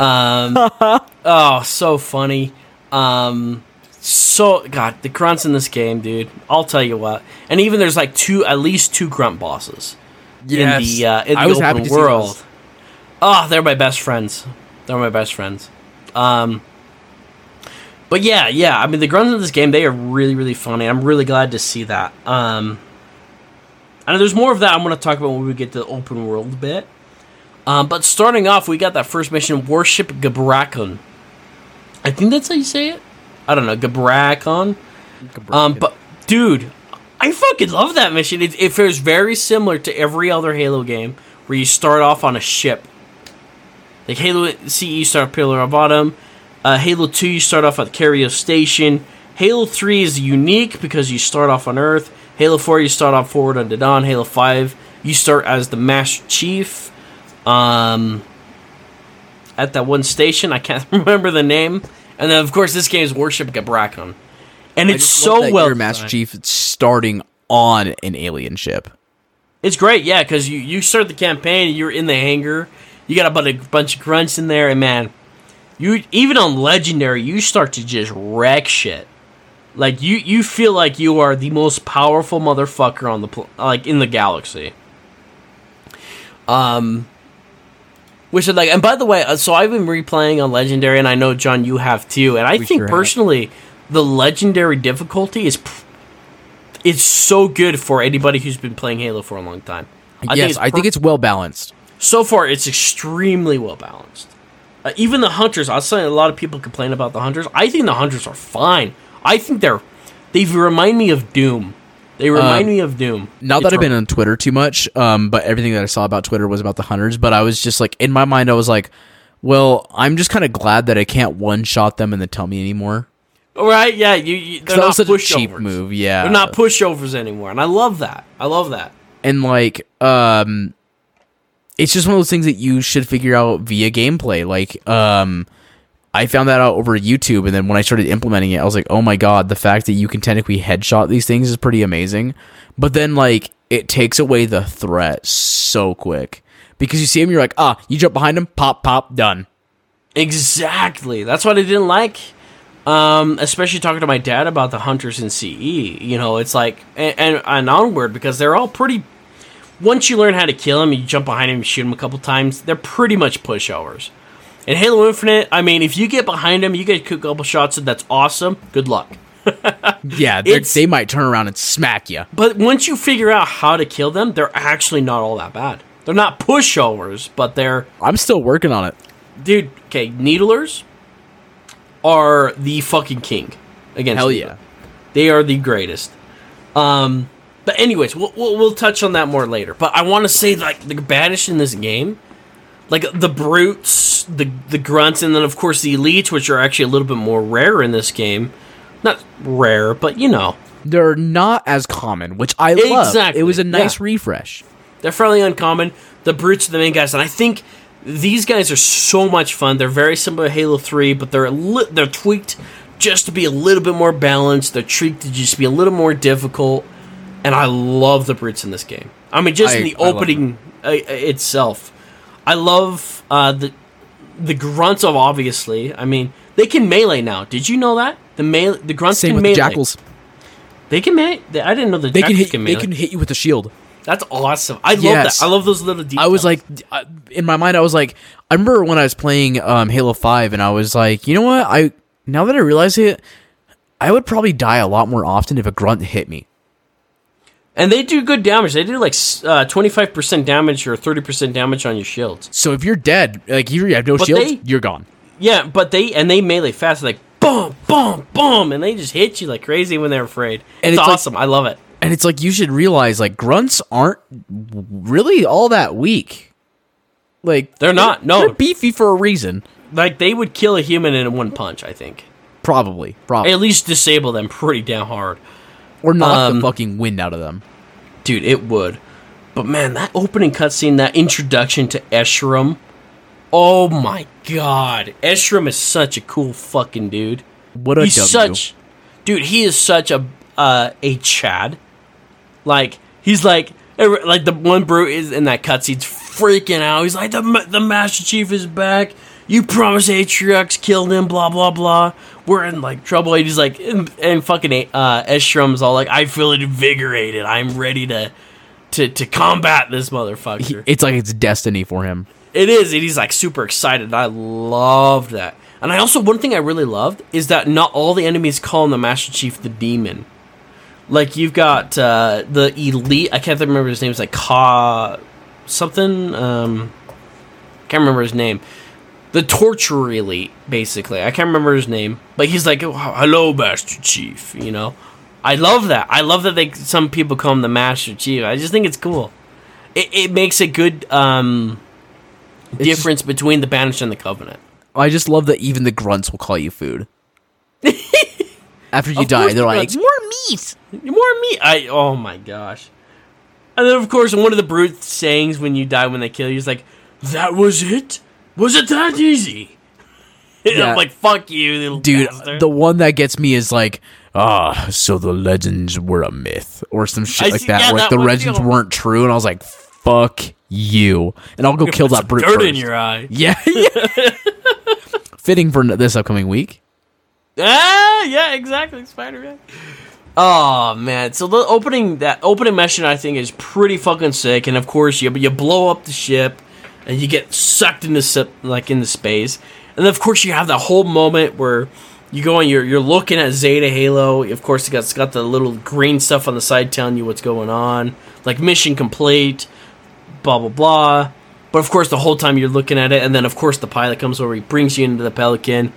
Um, oh, so funny. Um, so God, the grunts in this game, dude. I'll tell you what. And even there's like two, at least two grunt bosses in the uh, in the open world. Oh, they're my best friends. They're my best friends. Um, but yeah, yeah. I mean, the grunts in this game they are really, really funny. I'm really glad to see that. Um, and there's more of that I'm going to talk about when we get to the open world bit. Um, but starting off, we got that first mission, Warship Gbraakon. I think that's how you say it. I don't know, Gbraakon. Um, but dude, I fucking love that mission. It, it feels very similar to every other Halo game where you start off on a ship. Like Halo CE, you start Pillar of Autumn. Uh, Halo 2, you start off at the Cairo Station. Halo 3 is unique because you start off on Earth. Halo 4, you start off Forward Unto Dawn. Halo 5, you start as the Master Chief. Um, at that one station, I can't remember the name. And then, of course, this game is Warship Gbraakon. And I it's so well. you're Master. Chief starting on an alien ship. It's great, yeah, because you, you start the campaign, you're in the hangar, you got about a bunch of grunts in there, and man, you even on legendary, you start to just wreck shit. Like you, you feel like you are the most powerful motherfucker on the pl- like in the galaxy. Um, which like, and by the way, uh, so I've been replaying on legendary, and I know John, you have too, and I We think sure have. personally, the legendary difficulty is. Pr- it's so good for anybody who's been playing Halo for a long time. yes, it's I think it's well balanced. so far it's extremely well balanced. Uh, even the hunters, I was saying a lot of people complain about the hunters. I think the hunters are fine. I think they're they remind me of Doom. They remind Um, me of Doom. Not that I've been on Twitter too much, um, but everything that I saw about Twitter was about the hunters. But I was just like, in my mind, I was like, well, I'm just kind of glad that I can't one shot them and then tell me anymore. right. Yeah, you. you they're that not was such a cheap pushovers. move, yeah. they're not pushovers anymore, and I love that. I love that. and like um it's just one of those things that you should figure out via gameplay like um i found that out over youtube and then when i started implementing it i was like oh my god the fact that you can technically headshot these things is pretty amazing but then like it takes away the threat so quick because you see him you're like ah you jump behind him pop pop done Exactly. That's what I didn't like. Um, especially talking to my dad about the hunters in CE. You know, it's like and, and, and onward because they're all pretty. Once you learn how to kill them, you jump behind them, you shoot them a couple times. They're pretty much pushovers. In Halo Infinite, I mean, if you get behind them, you get a couple shots, and that's awesome. Good luck. yeah they might turn around and smack you But once you figure out how to kill them, they're actually not all that bad. They're not pushovers, but they're i'm still working on it dude. Okay, needlers are the fucking king against hell yeah They are the greatest. Um, but anyways, we'll, we'll we'll touch on that more later. But I want to say like the baddest in this game, like the brutes, the the grunts, and then of course the elites, which are actually a little bit more rare in this game. Not rare, but you know they're not as common which i love Exactly, it was a nice yeah. refresh they're fairly uncommon. The brutes are the main guys, and I think these guys are so much fun. They're very similar to Halo Three, but they're a li- they're tweaked just to be a little bit more balanced. They're tweaked to just be a little more difficult, and I love the brutes in this game. I mean, just I- in the I opening uh, itself, I love uh, the the grunts of obviously. I mean, they can melee now. Did you know that the melee the grunts same can with melee? the jackals They can melee. I didn't know the they can hit can they can hit you with a shield That's awesome. I love Yes. that. I love those little details. I was like, uh, in my mind, I was like, I remember when I was playing um, Halo Five, and I was like, you know what? I now that I realize it, I would probably die a lot more often if a grunt hit me. And they do good damage. They do like uh, twenty five percent damage or thirty percent damage on your shields. So if you're dead, like you have no But shield, they- you're gone. Yeah, but they and they melee fast like boom, boom, boom, and they just hit you like crazy when they're afraid. And it's, it's like- awesome. I love it. And it's like you should realize, like grunts aren't really all that weak. Like They're not, no. they're beefy for a reason. Like they would kill a human in one punch. I think Probably, probably, at least disable them pretty damn hard, or knock um, the fucking wind out of them. dude. It would. But man, that opening cutscene, that introduction to Escharum. Oh my god, Escharum is such a cool fucking dude. What a he's W. such dude he is such a uh, a chad Like he's like like the one brute is in that cutscene's freaking out. He's like the the Master Chief is back. You promised Atriox killed him. Blah blah blah. We're in like trouble. And he's like and, and fucking uh, Escharum's all like I feel invigorated. I'm ready to to to combat this motherfucker. It's like it's destiny for him. It is, and he's like super excited. I loved that. And I also one thing I really loved is that not all the enemies call him the Master Chief the Demon. Like you've got uh, the elite. I can't remember his name. It's like Ka something. Um, can't remember his name. The torture elite, basically. I can't remember his name, but he's like, oh, "Hello, Master Chief." You know, I love that. I love that they some people call him the Master Chief. I just think it's cool. It, it makes a good um, difference between the Banished and the Covenant. I just love that even the grunts will call you food. After you Of die, they're the like, more meat. More meat. I oh my gosh. And then of course one of the brute sayings when you die when they kill you is like, "That was it? Was it that easy?" Yeah. I'm like, "Fuck you, little Dude, bastard." the one that gets me is like, ah, so the legends were a myth, or some shit I like see- that. yeah, where like, that the legends weren't true, and I was like, fuck you, and I'll go kill that brute dirt first. in your eye. yeah, yeah. Fitting for this upcoming week. Ah, yeah, exactly, Spider Man. Oh man! So the opening that opening mission I think is pretty fucking sick, and of course you you blow up the ship, and you get sucked into like into space, and then of course you have that whole moment where you go and you're you're looking at Zeta Halo. Of course, it got, it's got the little green stuff on the side telling you what's going on, like mission complete, blah blah blah. But of course, the whole time you're looking at it, and then of course the pilot comes over, he brings you into the Pelican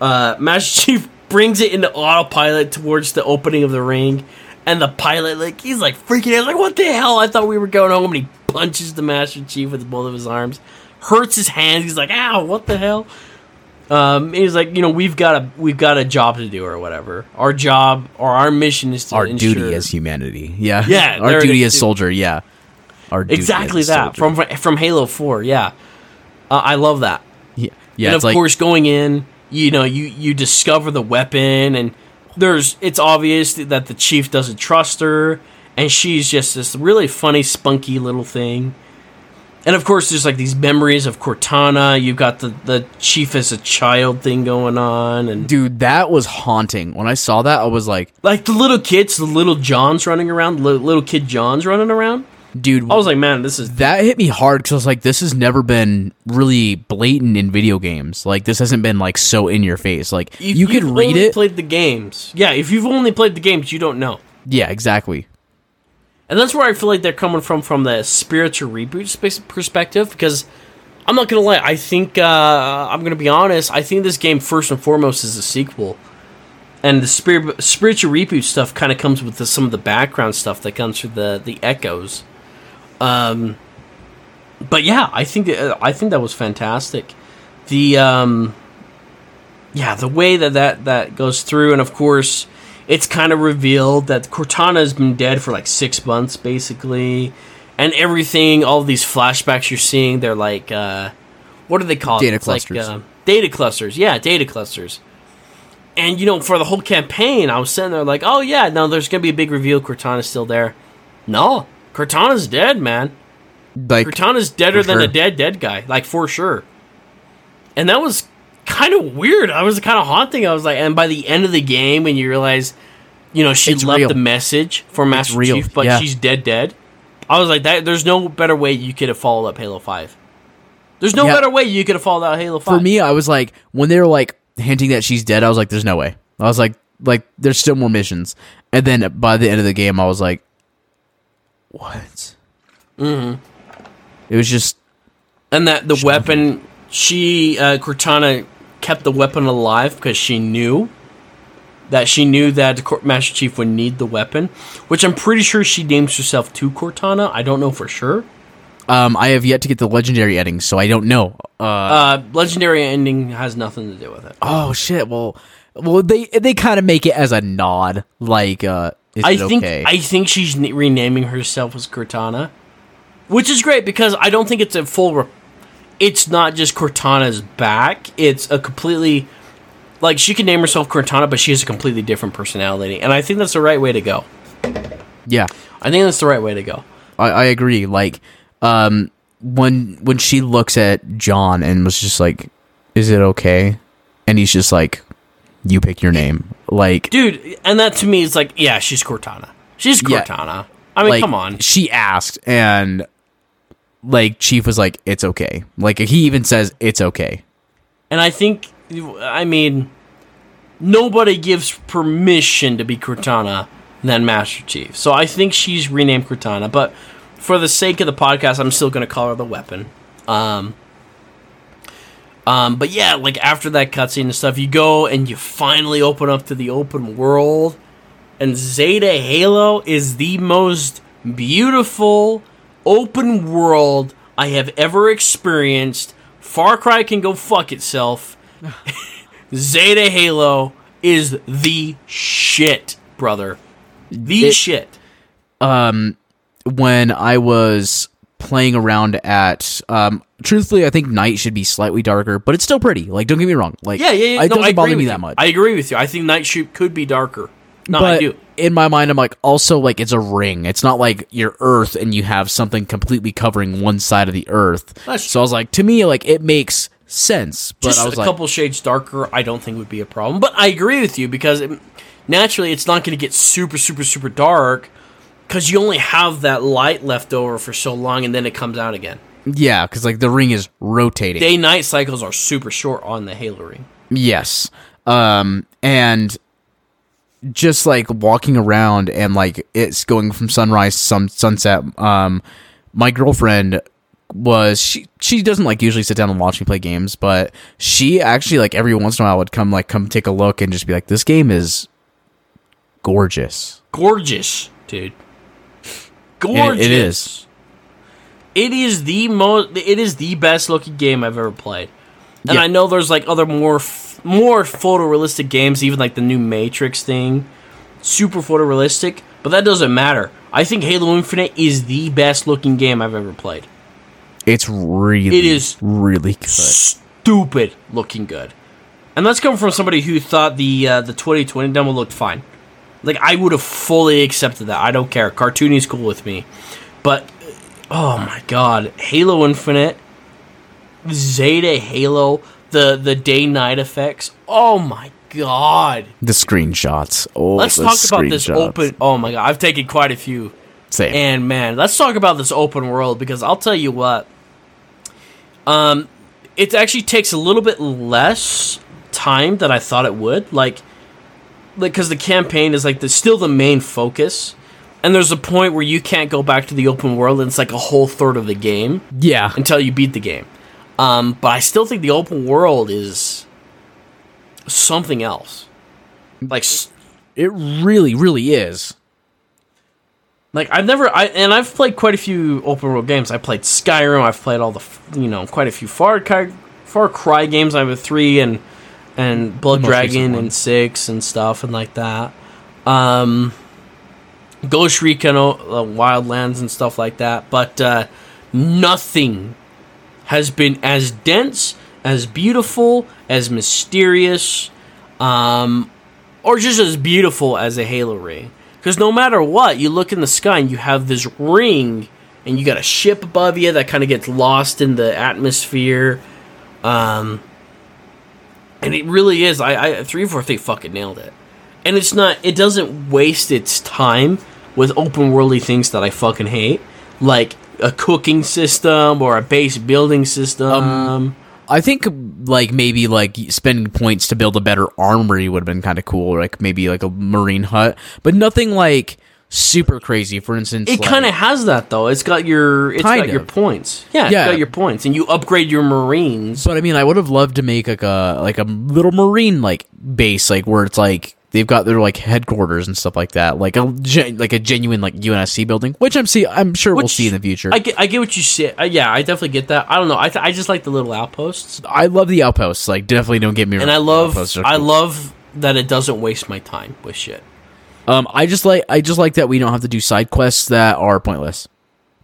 uh, Master Chief brings it into autopilot towards the opening of the ring, and the pilot like he's like freaking out, like what the hell? I thought we were going home, and he punches the Master Chief with both of his arms, hurts his hand. He's like, ow, what the hell? Um, he's like, you know, we've got a we've got a job to do or whatever. Our job or our mission is to Our ensure duty as humanity. Yeah, Yeah, Our duty is, as soldier. Yeah, our duty exactly that soldier. from from Halo Four. Yeah, uh, I love that. yeah, yeah. and of like course going in you know you you discover the weapon and there's it's obvious that the chief doesn't trust her and she's just this really funny spunky little thing and of course there's like these memories of cortana you've got the the chief as a child thing going on and dude, that was haunting. When I saw that, I was like, like the little kids the little johns running around little, little kid johns running around dude, i was like man this is that hit me hard because I was like, this has never been really blatant in video games. Like, this hasn't been like so in your face. Like, if you could you've read only it. played the games yeah if you've only played the games you don't know yeah, exactly. And that's where I feel like they're coming from from the spiritual reboot perspective because I'm not gonna lie, I think uh, I'm gonna be honest. I think this game first and foremost is a sequel, and the spirit, spiritual reboot stuff kind of comes with the, some of the background stuff that comes through the the echoes. Um, but yeah, I think uh, I think that was fantastic. The um, yeah, the way that that that goes through, and of course, it's kind of revealed that Cortana has been dead for like six months, basically, and everything. All these flashbacks you're seeing, they're like, uh, what are they called? Data It's like, clusters. uh, data clusters. Yeah, data clusters. And you know, for the whole campaign, I was sitting there like, oh yeah, no, there's gonna be a big reveal. Cortana's still there. No, Cortana's dead, man. Like, Cortana's deader than a dead dead guy, like for sure. And that was kind of weird. I was kind of haunting. I was like, and by the end of the game, when you realize, you know, she It's left real. the message for Master real, Chief, but yeah. she's dead dead. I was like, that. There's no better way you could have followed up Halo Five. There's no Yeah. better way you could have followed out Halo Five. for me, I was like, when they were like hinting that she's dead, I was like, there's no way. I was like, like, there's still more missions. And then by the end of the game, I was like, what? Mm-hmm. It was just and that the weapon, she uh, Cortana kept the weapon alive because she knew that she knew that the Master Chief would need the weapon, which I'm pretty sure she names herself to Cortana. I don't know for sure. Um, I have yet to get the legendary ending, so I don't know. Uh, Uh, legendary ending has nothing to do with it. oh shit. Well, well, they they kind of make it as a nod, like, uh, is I think okay? I think she's renaming herself as Cortana, which is great because I don't think it's a full. Re- it's not just Cortana's back. It's a completely like she can name herself Cortana, but she has a completely different personality, and I think that's the right way to go. yeah, I think that's the right way to go. I, I agree. Like, um, when when she looks at John and was just like, "Is it okay?" and he's just like, "You pick your name." Like, Dude, and that to me is like, yeah, she's Cortana. She's Yeah. Cortana. I mean, like, come on. She asked, and like Chief was like, "It's okay." Like he even says, "It's okay." And I think, I mean, nobody gives permission to be Cortana than Master Chief. So I think she's renamed Cortana. But for the sake of the podcast, I'm still going to call her the weapon. Um, um, but yeah, like after that cutscene and stuff, you go and you finally open up to the open world. And Zeta Halo is the most beautiful open world I have ever experienced. Far Cry can go fuck itself. Zeta Halo is the shit, brother. The It- shit. um when I was playing around at um truthfully I think night should be slightly darker, but it's still pretty. Like don't get me wrong. Like Yeah, yeah, yeah. it no, doesn't I bother me you. that much. I agree with you. I think Night Shoot could be darker. No, but I do. In my mind I'm like also like it's a ring. It's not like your earth and you have something completely covering one side of the earth. That's so I was like to me like it makes sense, but Just I a was like couple shades darker, I don't think would be a problem. But I agree with you because it, naturally it's not going to get super, super, super dark because you only have that light left over for so long and then it comes out again. yeah, cuz like the ring is rotating. Day night cycles are super short on the Halo ring. Yes. Um and just like walking around and like it's going from sunrise to some sunset. Um my girlfriend was she she doesn't like usually sit down and watch me play games, but she actually like every once in a while would come like come take a look and just be like, This game is gorgeous. Gorgeous, dude. it Gorgeous. is. It is the most. It is the best looking game I've ever played. And Yeah. I know there's like other more f- more photorealistic games, even like the new Matrix thing, super photorealistic. But that doesn't matter. I think Halo Infinite is the best looking game I've ever played. It's really It is really good. Stupid looking good, and that's coming from somebody who thought the uh, the 2020 demo looked fine. Like I would have fully accepted that. I don't care. Cartoonie's cool with me, but oh my god, Halo Infinite, Zeta Halo, the the day night effects. Oh my god. The screenshots. Oh Let's talk about this open. Oh my god, I've taken quite a few. Same. And man, let's talk about this open world because I'll tell you what. Um, it actually takes a little bit less time than I thought it would. Like, like because the campaign is like the still the main focus, and there's a point where you can't go back to the open world, and it's like a whole third of the game yeah. until you beat the game. Um, but I still think the open world is something else. Like It really, really is. Like I've never, I and I've played quite a few open world games. I played Skyrim. I've played all the, you know, quite a few Far Cry, Far Cry games. I have a three and and Blood The most recent Dragon and six and stuff and like that. Um, Ghost Recon, uh, Wildlands and stuff like that. But uh, nothing has been as dense, as beautiful, as mysterious, um, or just as beautiful as a Halo ring. Because no matter what, you look in the sky and you have this ring, and you got a ship above you that kind of gets lost in the atmosphere. Um, and it really is. I, I three four they fucking nailed it. And it's not. It doesn't waste its time with open worldy things that I fucking hate, like a cooking system or a base building system. Um, I think like maybe like spending points to build a better armory would have been kind of cool, like maybe like a marine hut, but nothing like super crazy. For instance, It like- kind of has that though. It's got your it's got your points. Yeah, it's Yeah. got your points, and you upgrade your marines. But I mean, I would have loved to make like a like a little marine like base, like where it's like they've got their like headquarters and stuff like that, like a gen- like a genuine like UNSC building, which I'm see I'm sure we'll see in the future. I get, I get what you say. Uh, yeah, I definitely get that. I don't know. I, th- I just like the little outposts, I love the outposts. Like, definitely don't get me wrong. and I love are I love that it doesn't waste my time with shit. Um, I just like I just like that we don't have to do side quests that are pointless,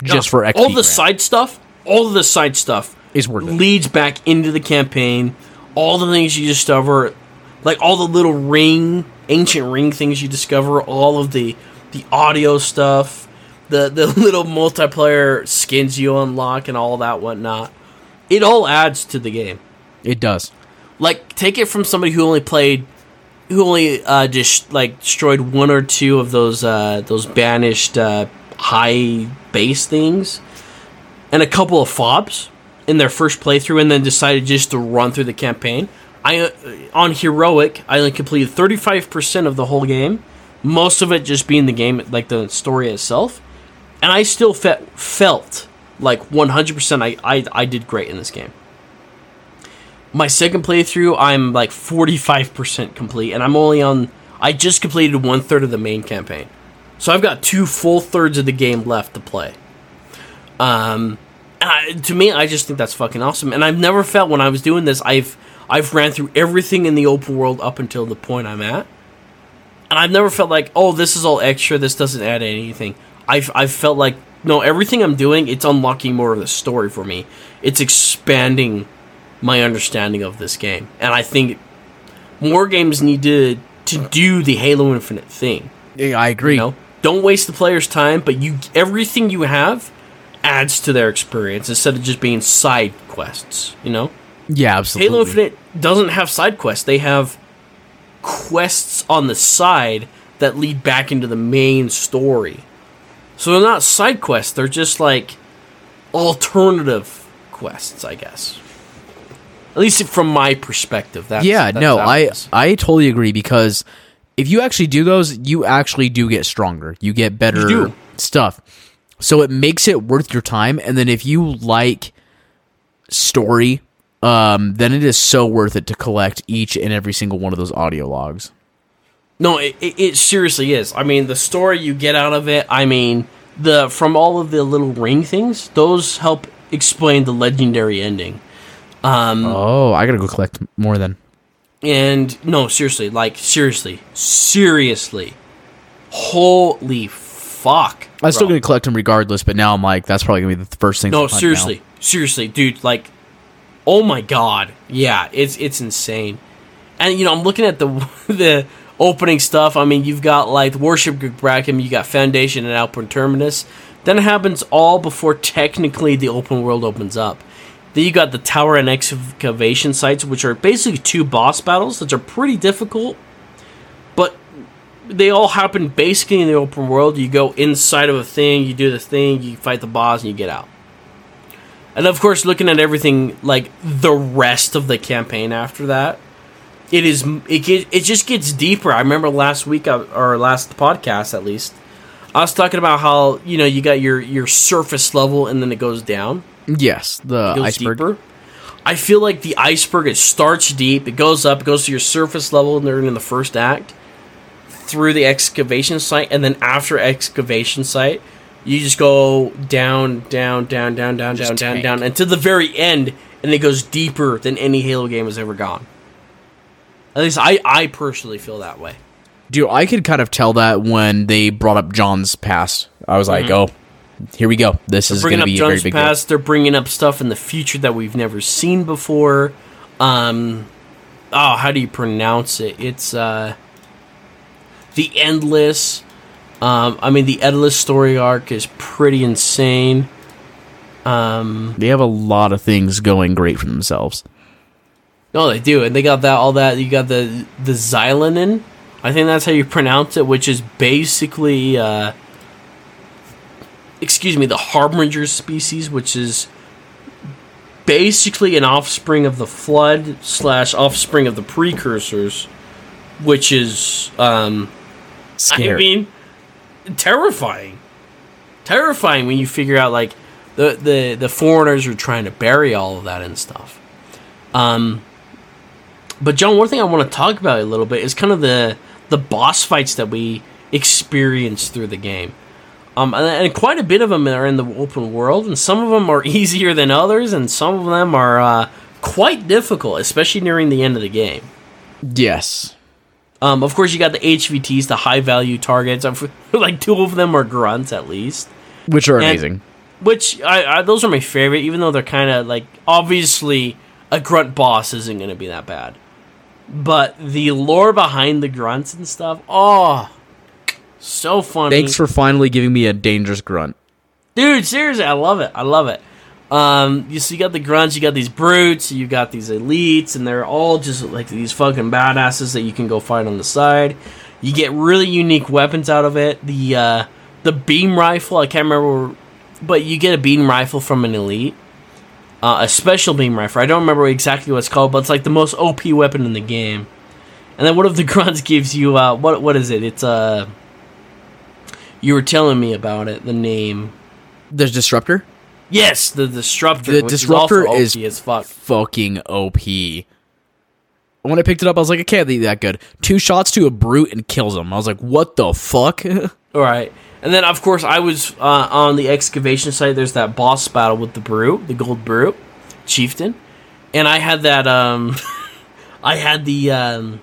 just for XP. all the grab. side stuff. All the side stuff Is worth it. leads back into the campaign. All the things you discover, like all the little ring, ancient ring things you discover. All of the the audio stuff. the the little multiplayer skins you unlock and all that whatnot. It all adds to the game. It does. Like take it from somebody who only played who only uh, just like destroyed one or two of those uh, those banished uh, high base things and a couple of fobs in their first playthrough, and then decided just to run through the campaign. I uh, on heroic, I only completed thirty five percent of the whole game, most of it just being the game, like the story itself, and I still fe- felt like one hundred percent. I I I did great in this game. My second playthrough, I'm like forty five percent complete, and I'm only on. I just completed one third of the main campaign, so I've got two full thirds of the game left to play. Um, and I, to me, I just think that's fucking awesome. And I've never felt when I was doing this, I've I've ran through everything in the open world up until the point I'm at, and I've never felt like, oh, this is all extra. This doesn't add anything. I've I've felt like no, everything I'm doing, it's unlocking more of the story for me. It's expanding my understanding of this game, and I think more games need to to do the Halo Infinite thing. Yeah, I agree. You know, don't waste the player's time, but you everything you have adds to their experience instead of just being side quests. You know, Yeah, absolutely. Halo Infinite doesn't have side quests; they have quests on the side that lead back into the main story. So they're not side quests; they're just like alternative quests, I guess. At least from my perspective. That's, yeah, that's no, I. I totally agree because if you actually do those, you actually do get stronger. You get better You stuff. So it makes it worth your time. And then if you like story, um, then it is so worth it to collect each and every single one of those audio logs. No, it, it, it seriously is. I mean, the story you get out of it. I mean, the from all of the little ring things, those help explain the legendary ending. Um, Oh, I gotta go collect more then. And no, seriously, like seriously, seriously, holy fuck! I'm still gonna collect them regardless, but now I'm like, that's probably gonna be the first thing. No, seriously, seriously, dude. Like, oh my god, yeah, it's it's insane. And you know, I'm looking at the the opening stuff. I mean, you've got like Warship Gbraakon, you got Foundation and Outpost Tremonius. Then it happens all before technically the open world opens up. Then you got the tower and excavation sites, which are basically two boss battles that are pretty difficult, but they all happen basically in the open world. You go inside of a thing, you do the thing, you fight the boss, and you get out. And of course, looking at everything like the rest of the campaign after that, it is it get, it just gets deeper. I remember last week uh, or last podcast at least, I was talking about how you know you got your your surface level and then it goes down. Yes, the iceberg. deeper. I feel like the iceberg it starts deep, it goes up, it goes to your surface level, and they're in the first act through the excavation site, and then after excavation site, you just go down, down, down, down, down, Just down, down, tank. down, and to the very end, and it goes deeper than any Halo game has ever gone. At least I, I personally feel that way. Dude, I could kind of tell that when they brought up John's past. I was like, oh, here we go. This is going bringing to up be a very John's big deal. past. They're bringing up stuff in the future that we've never seen before. Um, oh, how do you pronounce it? It's uh, the endless. Um, I mean, the endless story arc is pretty insane. Um, They have a lot of things going great for themselves. no, they do, and they got that all that. You got the the Xalanyn. I think that's how you pronounce it, which is basically, uh, excuse me, the Harbinger species, which is basically an offspring of the Flood slash offspring of the Precursors, which is, um, Scary. I mean, terrifying. Terrifying when you figure out like the the the Forerunners are trying to bury all of that and stuff. Um, but John, one thing I want to talk about a little bit is kind of the the boss fights that we experience through the game. Um, and, and quite a bit of them are in the open world, and some of them are easier than others, and some of them are uh, quite difficult, especially nearing the end of the game. yes. Um, of course, you got the HVTs, the high value targets. Like two of them are grunts at least, Which are And- amazing. which I, I those are my favorite. Even though they're kind of like obviously a grunt boss isn't going to be that bad, but the lore behind the grunts and stuff, oh, So funny. Thanks for finally giving me a dangerous grunt. dude. Seriously, I love it. I love it. Um, you so you got the grunts, you got these brutes, you got these elites, and they're all just like these fucking badasses that you can go fight on the side. You get really unique weapons out of it. The uh, the beam rifle, I can't remember, but you get a beam rifle from an elite, uh, a special beam rifle. I don't remember exactly what it's called, but it's like the most OP weapon in the game. And then one of the grunts gives you uh, what what is it? It's uh, you were telling me about it. The name. There's disruptor. Yes, the disruptor. The disruptor is, is as fuck. Fucking OP. When I picked it up, I was like, it can't be that good. Two shots to a brute and kills him. I was like, what the fuck? All right, and then of course I was uh, on the excavation site. There's that boss battle with the brute, the gold brute, chieftain, and I had that. um I had the um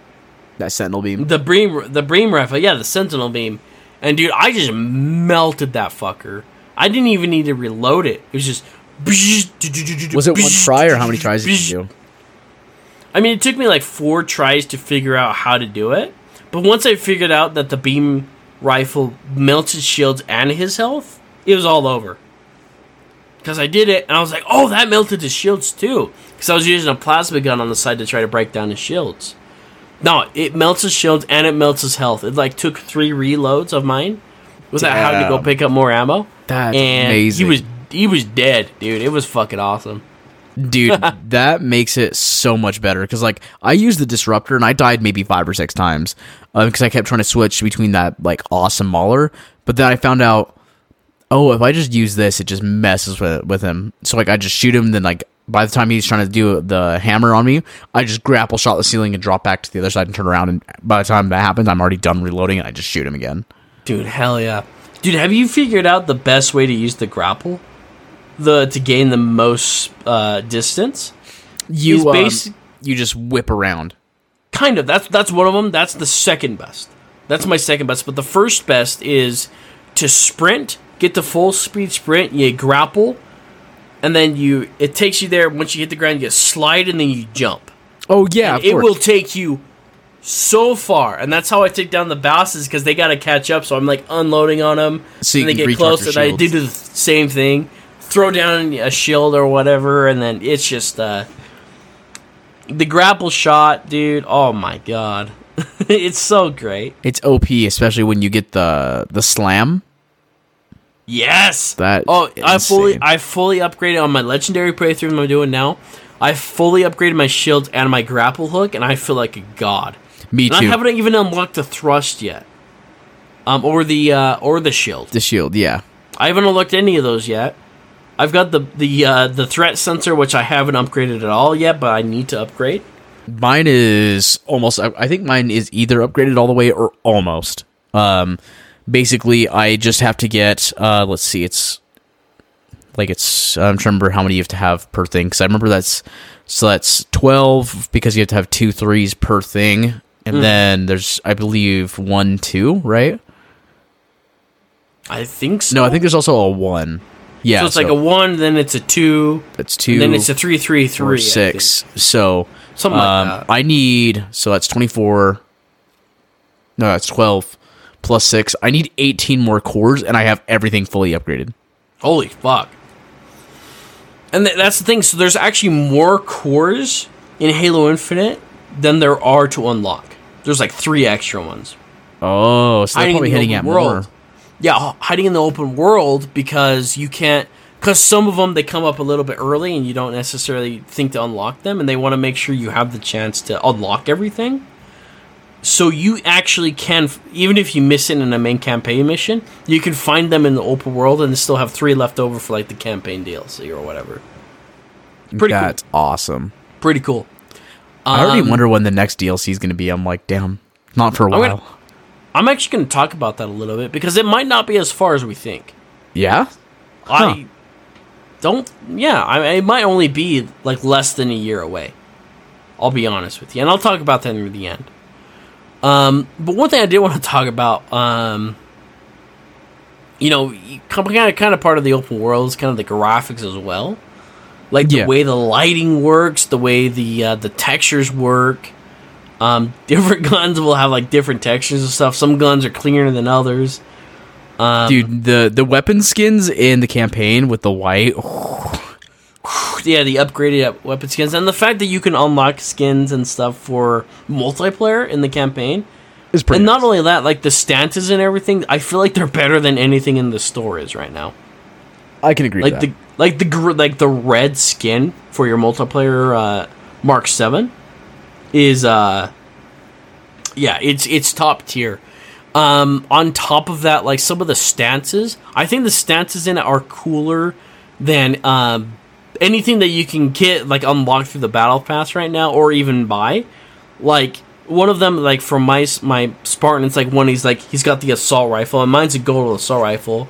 that sentinel beam. the beam the beam rifle. Yeah, the sentinel beam, and dude, I just melted that fucker. I didn't even need to reload it. It was just. Was it one try or how many tries did you do? I mean, it took me like four tries to figure out how to do it. But once I figured out that the beam rifle melts his shields and his health, it was all over. Because I did it, and I was like, oh, that melted his shields too. Because I was using a plasma gun on the side to try to break down his shields. No, it melts his shields and it melts his health. It like took three reloads of mine without having to go pick up more ammo. That's and amazing. He was he was dead, dude. It was fucking awesome. Dude, that makes it so much better because, like, I used the disruptor and I died maybe five or six times um, because I kept trying to switch between that like awesome mauler. But then I found out, oh, if I just use this, it just messes with with him. So like, I just shoot him. Then like, by the time he's trying to do the hammer on me, I just grapple shot the ceiling and drop back to the other side and turn around. And by the time that happens, I'm already done reloading and I just shoot him again. Dude, hell yeah. Dude, have you figured out the best way to use the grapple? The to gain the most uh, distance? You um, you just whip around. Kind of. That's that's one of them. That's the second best. That's my second best. But the first best is to sprint, get the full speed sprint, you grapple, and then you it takes you there. Once you hit the ground, you slide and then you jump. Oh yeah, it will take you so far, and that's how I take down the bosses because they got to catch up. So I'm like unloading on them, So and they get close, and I do the same thing, throw down a shield or whatever, and then it's just uh, the grapple shot, dude. Oh my god, it's so great. It's OP, especially when you get the the slam. Yes. That Oh, I fully insane. I fully upgraded on my legendary playthrough I'm doing now. I fully upgraded my shields and my grapple hook, and I feel like a god. Me And I haven't even unlocked the thrust yet. Um, or the uh, or the shield. the shield, yeah. I haven't unlocked any of those yet. I've got the the uh, the threat sensor, which I haven't upgraded at all yet, but I need to upgrade. Mine is almost. I I think mine is either upgraded all the way or almost. Um, basically, I just have to get. Uh, let's see. It's like it's. I'm trying to remember how many you have to have per thing because I remember that's so that's twelve because you have to have two threes per thing, and then there's I believe one two right. I think so. No, I think there's also a one. Yeah, so. It's like a one, then it's a two, That's two. then it's a three, three, three, six. So Something like um, that. I need so that's twenty four. No, that's twelve plus six. I need eighteen more cores, and I have everything fully upgraded. Holy fuck! And th- that's the thing. So there's actually more cores in Halo Infinite than there are to unlock. There's like three extra ones. Oh, so they're hiding probably in the hitting at open more. Yeah, hiding in the open world because you can't. Because some of them they come up a little bit early and you don't necessarily think to unlock them, and they want to make sure you have the chance to unlock everything. So you actually can, even if you miss it in a main campaign mission, you can find them in the open world and still have three left over for like the campaign DLC or whatever. Pretty That's awesome. Pretty cool. I already Um, wonder when the next DLC is going to be. I'm like, damn, not for a I'm while. gonna- I'm actually going to talk about that a little bit because it might not be as far as we think. yeah, Huh. I don't. Yeah, I, it might only be like less than a year away. I'll be honest with you, and I'll talk about that near the end. Um, but one thing I did want to talk about, um, you know, kind of kind of part of the open world is kind of the graphics as well, like the Yeah. way the lighting works, the way the uh, the textures work. Um, different guns will have like different textures and stuff. Some guns are cleaner than others. Um, Dude, the the weapon skins in the campaign with the white. yeah, the upgraded up- weapon skins and the fact that you can unlock skins and stuff for multiplayer in the campaign. is pretty and not only that, like the stances and everything, I feel like they're better than anything in the store is right now. I can agree. Like with the that. Like the like the red skin for your multiplayer uh, Mark Seven is uh yeah, it's it's top tier. Um, on top of that, like some of the stances, I think the stances in it are cooler than um, anything that you can get like unlocked through the battle pass right now, or even buy. Like one of them, like from my my Spartan, it's like one he's like he's got the assault rifle, and mine's a gold assault rifle,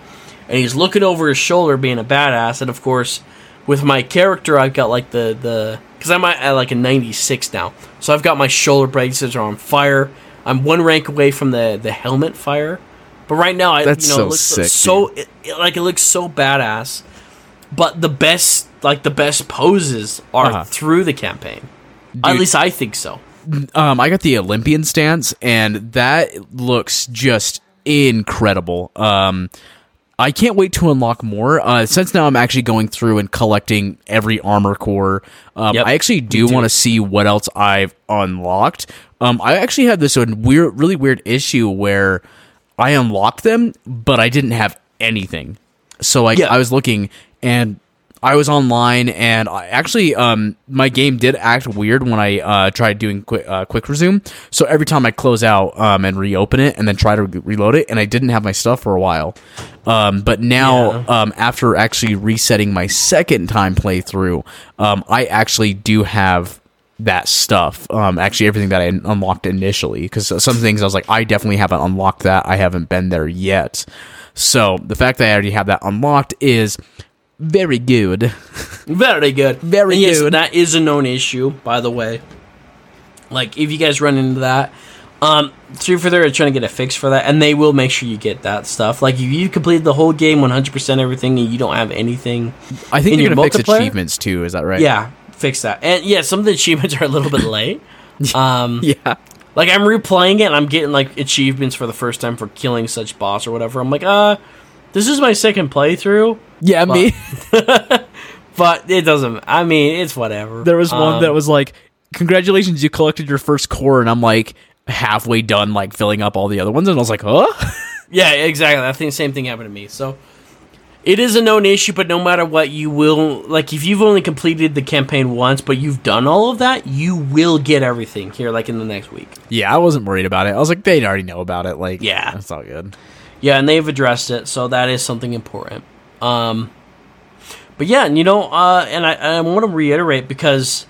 and he's looking over his shoulder, being a badass. And of course, with my character, I've got like the the because I'm at, like a 96 now, so I've got my shoulder braces are on fire. I'm one rank away from the the helmet fire, but right now I That's you know so it looks sick, so it, it- like it looks so badass. But the best like the best poses are Uh-huh. through the campaign. At least I think so. Um, I got the Olympian stance, and that looks just incredible. Um, I can't wait to unlock more. Uh, since now I'm actually going through and collecting every armor core. Um, Yep, I actually do want to see what else I've unlocked. Um, I actually had this weird, really weird issue where I unlocked them, but I didn't have anything. So like Yeah. I was looking and I was online and I actually um my game did act weird when I uh tried doing quick uh, quick resume. So every time I close out um and reopen it and then try to re- reload it and I didn't have my stuff for a while. Um but now Yeah. um after actually resetting my second time playthrough, um I actually do have that stuff. Um, actually, everything that I unlocked initially, because some things I was like, I definitely haven't unlocked that. I haven't been there yet. So the fact that I already have that unlocked is very good. Very good. Very yes, good. That is a known issue, by the way. Like if you guys run into that, um, Street for they're trying to get a fix for that, and they will make sure you get that stuff. Like if you completed the whole game, one hundred percent everything, and you don't have anything, I think In they're your gonna fix achievements too. Is that right? yeah, fix that. And yeah, some of the achievements are a little bit late. Um, Yeah. like I'm replaying it, and I'm getting like achievements for the first time for killing such boss or whatever. I'm like, uh, this is my second playthrough, Yeah. Me. but it doesn't. I mean, it's whatever. there was one Um, that was like, "Congratulations, you collected your first core," and I'm like halfway done, like filling up all the other ones, and I was like, "Huh." Yeah, exactly. I think the same thing happened to me. So it is a known issue, but no matter what, you will like if you've only completed the campaign once, but you've done all of that, you will get everything here, like in the next week. yeah, I wasn't worried about it. I was like, they already know about it. Like, Yeah. that's all good. Yeah, and they've addressed it, so that is something important. Um, but yeah, and you know, uh, and I, I want to reiterate because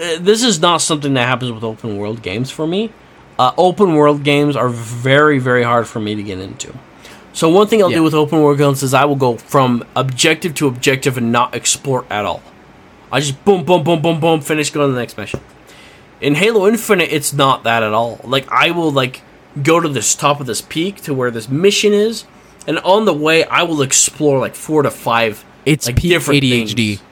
uh, this is not something that happens with open world games for me. Uh, open world games are very, very hard for me to get into. So one thing I'll Yeah. do with open world games is I will go from objective to objective and not explore at all. I just boom, boom, boom, boom, boom, finish, go to the next mission. In Halo Infinite, it's not that at all. Like I will like go to this top of this peak to where this mission is, and on the way I will explore like four to five. It's like, peak different ADHD. things.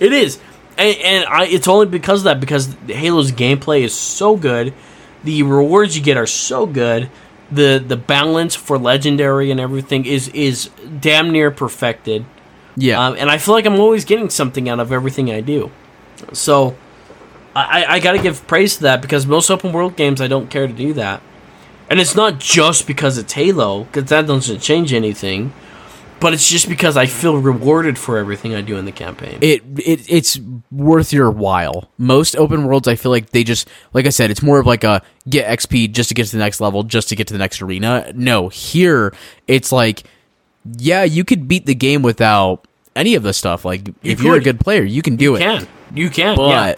It is, and, and I, it's only because of that because Halo's gameplay is so good, the rewards you get are so good, the the balance for legendary and everything is is damn near perfected. Yeah. Um, and I feel like I'm always getting something out of everything I do. So I, I got to give praise to that because most open world games I don't care to do that. And it's not just because it's Halo, because that doesn't change anything. But it's just because I feel rewarded for everything I do in the campaign. it, it it's worth your while. Most open worlds, I feel like they just, like I said, it's more of like a get XP just to get to the next level, just to get to the next arena. No, here it's like, yeah, you could beat the game without any of the stuff. Like if you're a good player, you can do you it. can. You can. yeah.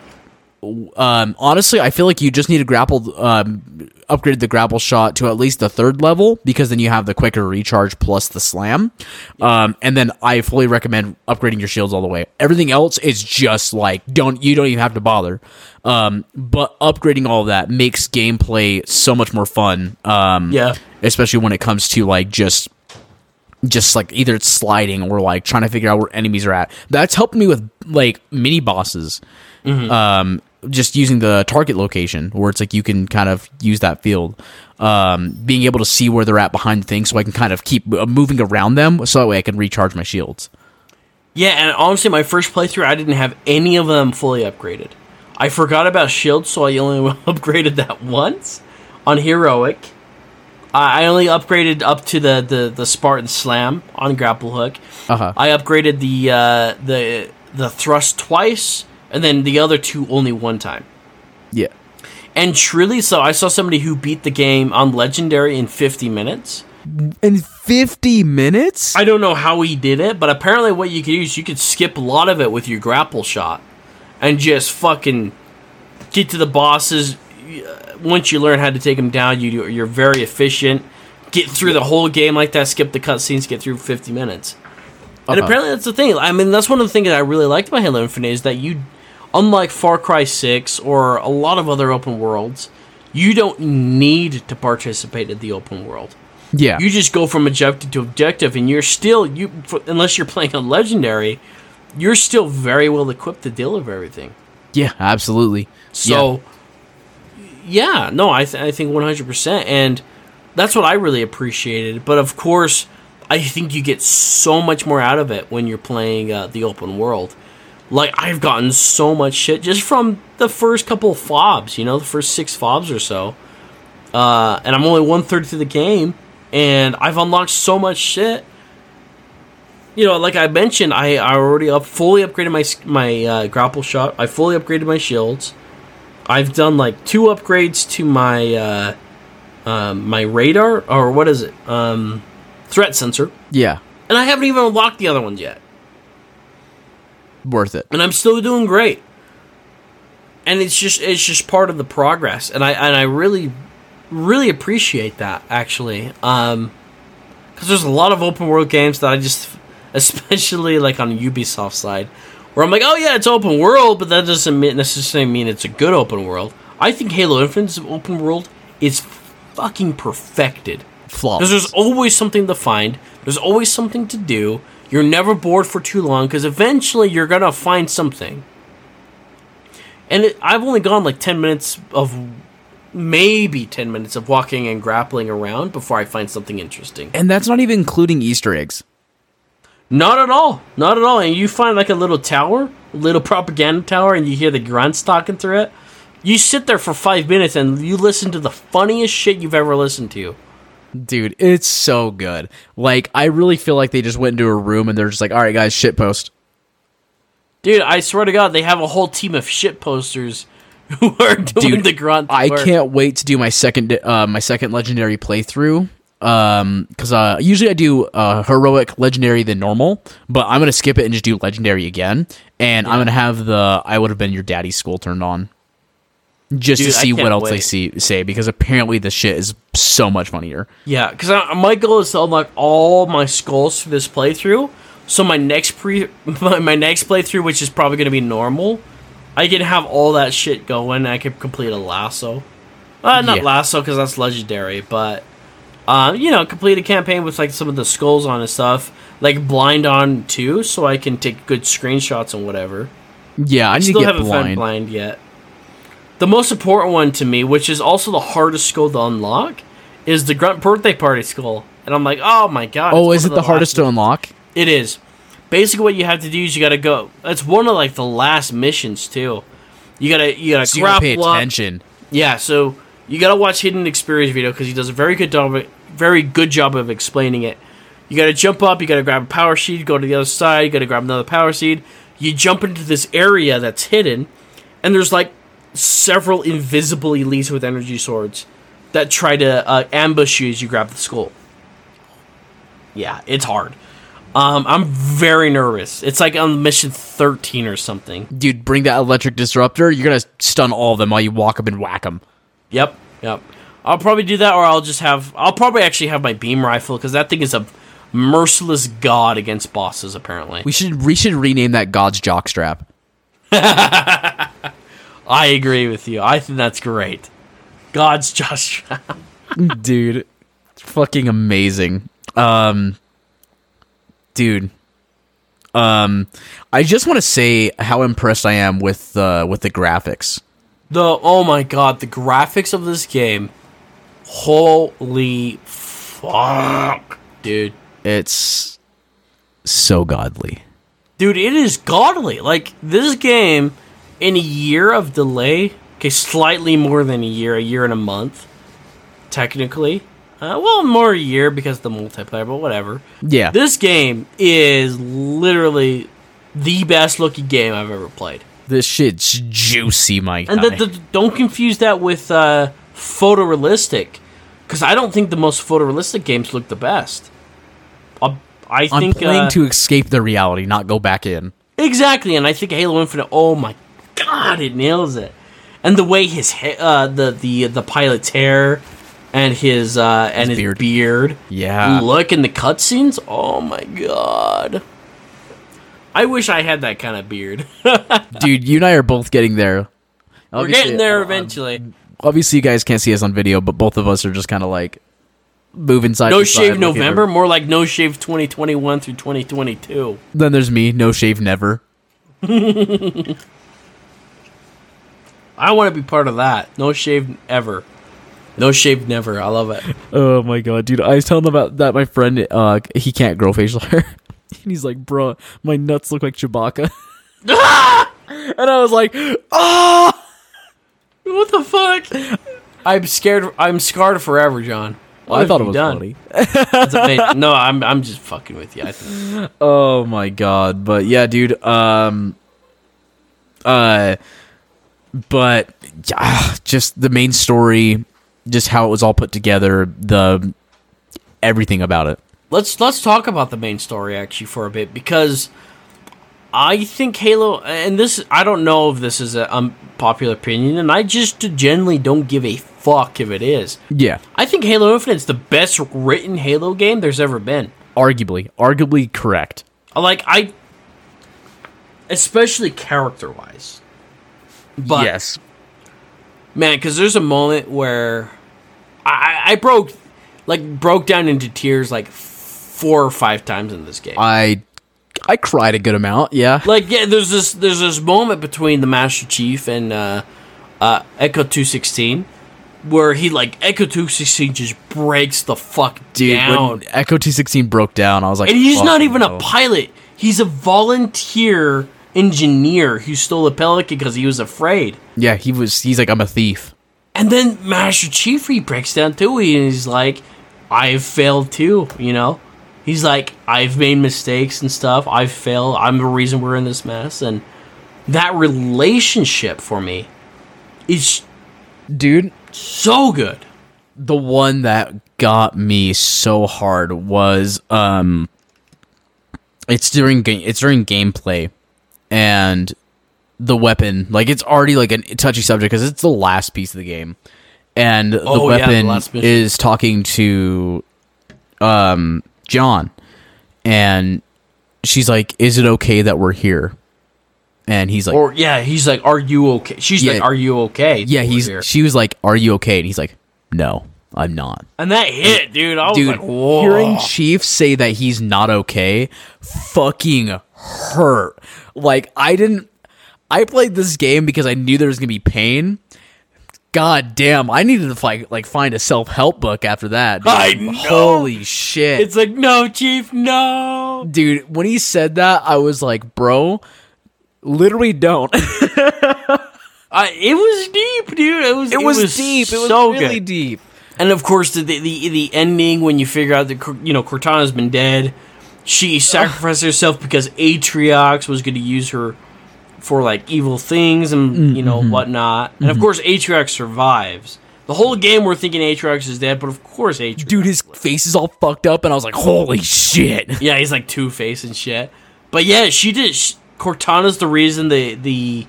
Um, honestly, I feel like you just need to grapple, um, upgrade the grapple shot to at least the third level because then you have the quicker recharge plus the slam. Um, and then I fully recommend upgrading your shields all the way. Everything else is just like don't you don't even have to bother. Um, but upgrading all of that makes gameplay so much more fun. Um, Yeah. especially when it comes to like just just like either it's sliding or like trying to figure out where enemies are at. That's helped me with like mini bosses. Um, just using the target location where it's like you can kind of use that field um, being able to see where they're at behind things so i can kind of keep uh, moving around them so that way i can recharge my shields Yeah, and honestly, my first playthrough, I didn't have any of them fully upgraded. I forgot about shields, so I only upgraded that once on heroic. I I only upgraded up to the, the, the Spartan Slam on grapple hook. Uh-huh. I upgraded the uh, the the thrust twice, and then the other two only one time. yeah And truly, so I saw somebody who beat the game on legendary in 50 minutes. in 50 minutes I don't know how he did it, but apparently what you could do is you could skip a lot of it with your grapple shot and just fucking get to the bosses. Uh, Once you learn how to take them down, you do, you're very efficient. Get through the whole game like that, skip the cutscenes, get through 50 minutes. And Uh-huh. apparently that's the thing. I mean, that's one of the things that I really liked about Halo Infinite is that you, unlike Far Cry 6 or a lot of other open worlds, you don't need to participate in the open world. Yeah. You just go from objective to objective and you're still you unless you're playing on legendary you're still very well equipped to deal with everything. Yeah absolutely. So yeah, no I, th- I think 100% and that's what i really appreciated but of course i think you get so much more out of it when you're playing uh, the open world like i've gotten so much shit just from the first couple fobs you know the first six fobs or so. Uh, and i'm only one third through the game and i've unlocked so much shit. You know like i mentioned i, I already up fully upgraded my my uh, grapple shot. I fully upgraded my shields. I've done like two upgrades to my uh, um, my radar or what is it? Um, threat sensor. Yeah. And i haven't even unlocked the other ones yet worth it and I'm still doing great. And it's just it's just part of the progress, and I and I really really appreciate that actually, um, because there's a lot of open world games that I just, especially like on Ubisoft side, where I'm like, oh yeah, it's open world, but that doesn't necessarily mean it's a good open world. I think Halo Infinite's open world is fucking perfected. flawless Because there's always something to find. There's always something to do. You're never bored for too long because eventually you're gonna find something. And it, I've only gone like ten minutes of, maybe ten minutes of walking and grappling around before I find something interesting. and that's not even including easter eggs Not at all. Not at all. And you find like a little tower, a little propaganda tower, and you hear the grunts talking through it. You sit there for five minutes and you listen to the funniest shit you've ever listened to. Dude, it's so good. Like, I really feel like they just went into a room and they're just like, all right, guys, shit post. Dude, I swear to God, they have a whole team of shit posters who are doing Dude, the grunt. I work. can't wait to do my second, uh, my second legendary playthrough. Um, because uh, usually I do uh heroic, legendary, then normal, but I'm gonna skip it and just do legendary again, and I'm gonna have the I would have been your daddy's skull turned on, just Dude, to see what else they see say because apparently the shit is so much funnier. Yeah, because my goal is to unlock all my skulls for this playthrough. So my next pre, my, my next playthrough, which is probably going to be normal, I can have all that shit going. I can complete a LASO. Uh, not Yeah. LASO because that's legendary, but uh, you know, complete a campaign with like some of the skulls on and stuff, like blind on too, so I can take good screenshots and whatever. Yeah, I need Still to get haven't found blind. blind yet. The most important one to me, which is also the hardest skull to unlock, is the grunt birthday party skull. And I'm like, oh my god! Oh, is it of the hardest to unlock? It is. Basically, what you have to do is you got to go. It's one of like the last missions too. You gotta you gotta So you gotta pay grapple up. attention. Yeah, so you gotta watch Hidden Xperia video because he does a very good job, very good job of explaining it. You gotta jump up, you gotta grab a power seed, go to the other side, you gotta grab another power seed. You jump into this area that's hidden, and there's like several invisible elites with energy swords that try to uh, ambush you as you grab the skull. Yeah, it's hard. Um, I'm very nervous. It's like on mission 13 or something. Dude, bring that electric disruptor. You're gonna stun all of them while you walk up and whack them. Yep, yep. I'll probably do that, or I'll just have. I'll probably actually have my beam rifle because that thing is a merciless god against bosses. Apparently, We should we should rename that God's jockstrap. I agree with you. I think that's great. God's just. dude fucking amazing um dude um i just want to say how impressed i am with uh with the graphics The oh my god, the graphics of this game. Holy fuck, dude. It's so godly. Dude, it is godly. Like this game in a year of delay, okay, slightly more than a year, a year and a month technically. Uh, well, more a year because of the multiplayer, but whatever. Yeah. This game is literally the best looking game I've ever played. This shit's juicy, Mike. And the, the, don't confuse that with uh, photorealistic, because I don't think the most photorealistic games look the best. Uh, I I'm playing uh, to escape the reality, not go back in. exactly, and I think Halo Infinite. Oh my god, it nails it. And the way his ha- uh, the the the pilot's hair and his uh, and his, beard. beard, Yeah. look in the cutscenes. Oh my god. I wish I had that kind of beard. Dude, you and I are both getting there. We're getting there uh, eventually. Obviously, you guys can't see us on video, but both of us are just kind of like moving side No side, shave looking November, more like no shave 2021 through 2022. Then there's me, no shave never. I want to be part of that. No shave ever. No shave never. I love it. Oh my god, dude! I was telling about that. My friend, uh, he can't grow facial hair, and he's like, "Bro, my nuts look like Chewbacca." and I was like, "Ah!" What the fuck? I'm scared. I'm scarred forever, John. What I thought it was done? funny. No, I'm I'm just fucking with you. I think. Oh my god, but yeah, dude. Um, uh, but just the main story, just how it was all put together, the everything about it. Let's let's talk about the main story actually for a bit because I think Halo and this I don't know if this is a unpopular opinion and I just generally don't give a fuck if it is. Yeah, I think Halo Infinite's the best written Halo game there's ever been. arguably, arguably correct. Like I especially character wise. But yes, man, because there's a moment where I, I broke like broke down into tears like four or five times in this game. I I cried a good amount. Yeah, like yeah, there's this there's this moment between the Master Chief and uh, uh, Echo two sixteen where he like Echo two sixteen just breaks the fuck dude. down, When Echo two sixteen broke down, I was like, and he's not even no." a pilot. He's a volunteer engineer who stole a Pelican because he was afraid. Yeah, he was. He's like, I'm a thief. And then Master Chief he breaks down too. and He's like, I've failed too, you know? He's like, I've made mistakes and stuff. I've failed. I'm the reason we're in this mess. And that relationship for me is Dude, so good. the one that got me so hard was um it's during game it's during gameplay and the weapon like it's already like a touchy subject because it's the last piece of the game and the Oh, yeah, the weapon is talking to um john and she's like is it okay that we're here and he's like Or, yeah, he's like, Are you okay? She's Yeah. like, Are you okay? yeah he's here. she was like are you okay and he's like no i'm not And that hit, dude. I was dude, like, Whoa. hearing Chief say that he's not okay fucking hurt. Like I didn't I played this game because I knew there was gonna be pain. God damn, I needed to find like find a self help book after that. dude. I know. Holy shit. It's like, No, Chief, no. dude, when he said that, I was like, bro, literally don't. I, it was deep, dude. It was, it, was, deep. It was so really good. deep. And of course, the the the, the ending when you figure out that you know Cortana's been dead, she sacrificed herself because Atriox was going to use her for like evil things and you know mm-hmm. whatnot. And of mm-hmm. course, Atriox survives. The whole game we're thinking Atriox is dead, but of course Atriox. Dude, his face is all fucked up, and I was like, holy shit. yeah, he's like Two Face and shit. But yeah, she did. Sh Cortana's the reason the the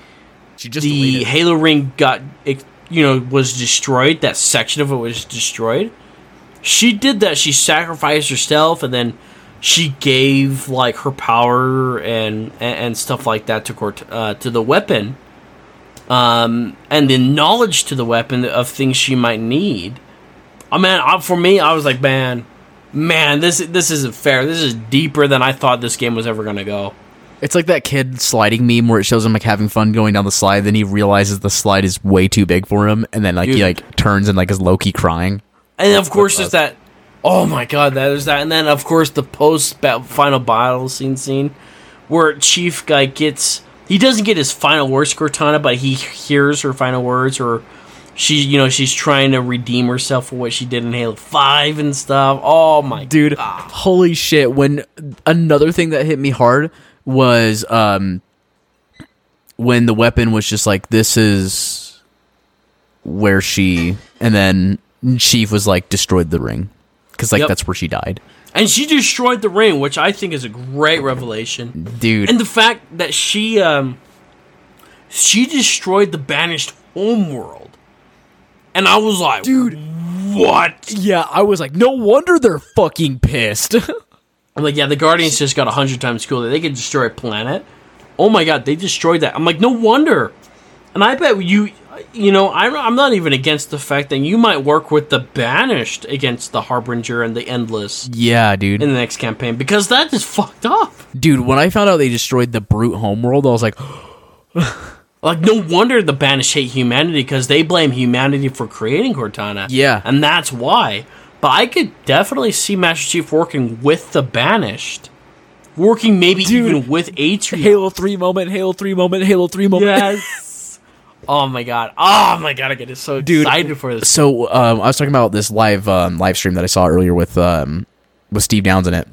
She just the. Halo ring got you know was destroyed. That section of it was destroyed. She did that. She sacrificed herself, and then she gave like her power and and, and stuff like that to Cort- uh, to the weapon, um, and the knowledge to the weapon of things she might need. I mean, for me, I was like, man, man, this this isn't fair. This is deeper than I thought this game was ever gonna go. It's like that kid sliding meme where it shows him like having fun going down the slide, then he realizes the slide is way too big for him, and then like he like turns and like is Loki crying. And of course, there's that. Oh my god, that is that. And then of course the post final battle scene scene where Chief guy gets he doesn't get his final words Cortana, but he hears her final words, or she you know she's trying to redeem herself for what she did in Halo Five and stuff. Oh my dude holy shit when another thing that hit me hard was um when the weapon was just like this is where she and then chief was like destroyed the ring because like Yep. that's where she died And she destroyed the ring, which I think is a great revelation. dude And the fact that she um she destroyed the banished homeworld. And I was like, Dude. what? yeah i was like no wonder they're fucking pissed I'm like, yeah, the Guardians just got a hundred times cooler. They could destroy a planet. Oh my god, they destroyed that. I'm like, no wonder. And I bet you, you know, I'm, I'm not even against the fact that you might work with the Banished against the Harbinger and the Endless yeah dude in the next campaign because that is fucked up. dude when i found out they destroyed the brute homeworld i was like Like, no wonder the Banished hate humanity because they blame humanity for creating Cortana. Yeah. And that's why. But I could definitely see Master Chief working with the Banished. Working maybe Dude. even with Atriox. halo 3 moment halo 3 moment halo 3 moment Yes. oh my god. Oh my god. I get so Dude, excited for this. so um, I was talking about this live um, live stream that I saw earlier with um, with Steve Downes in it,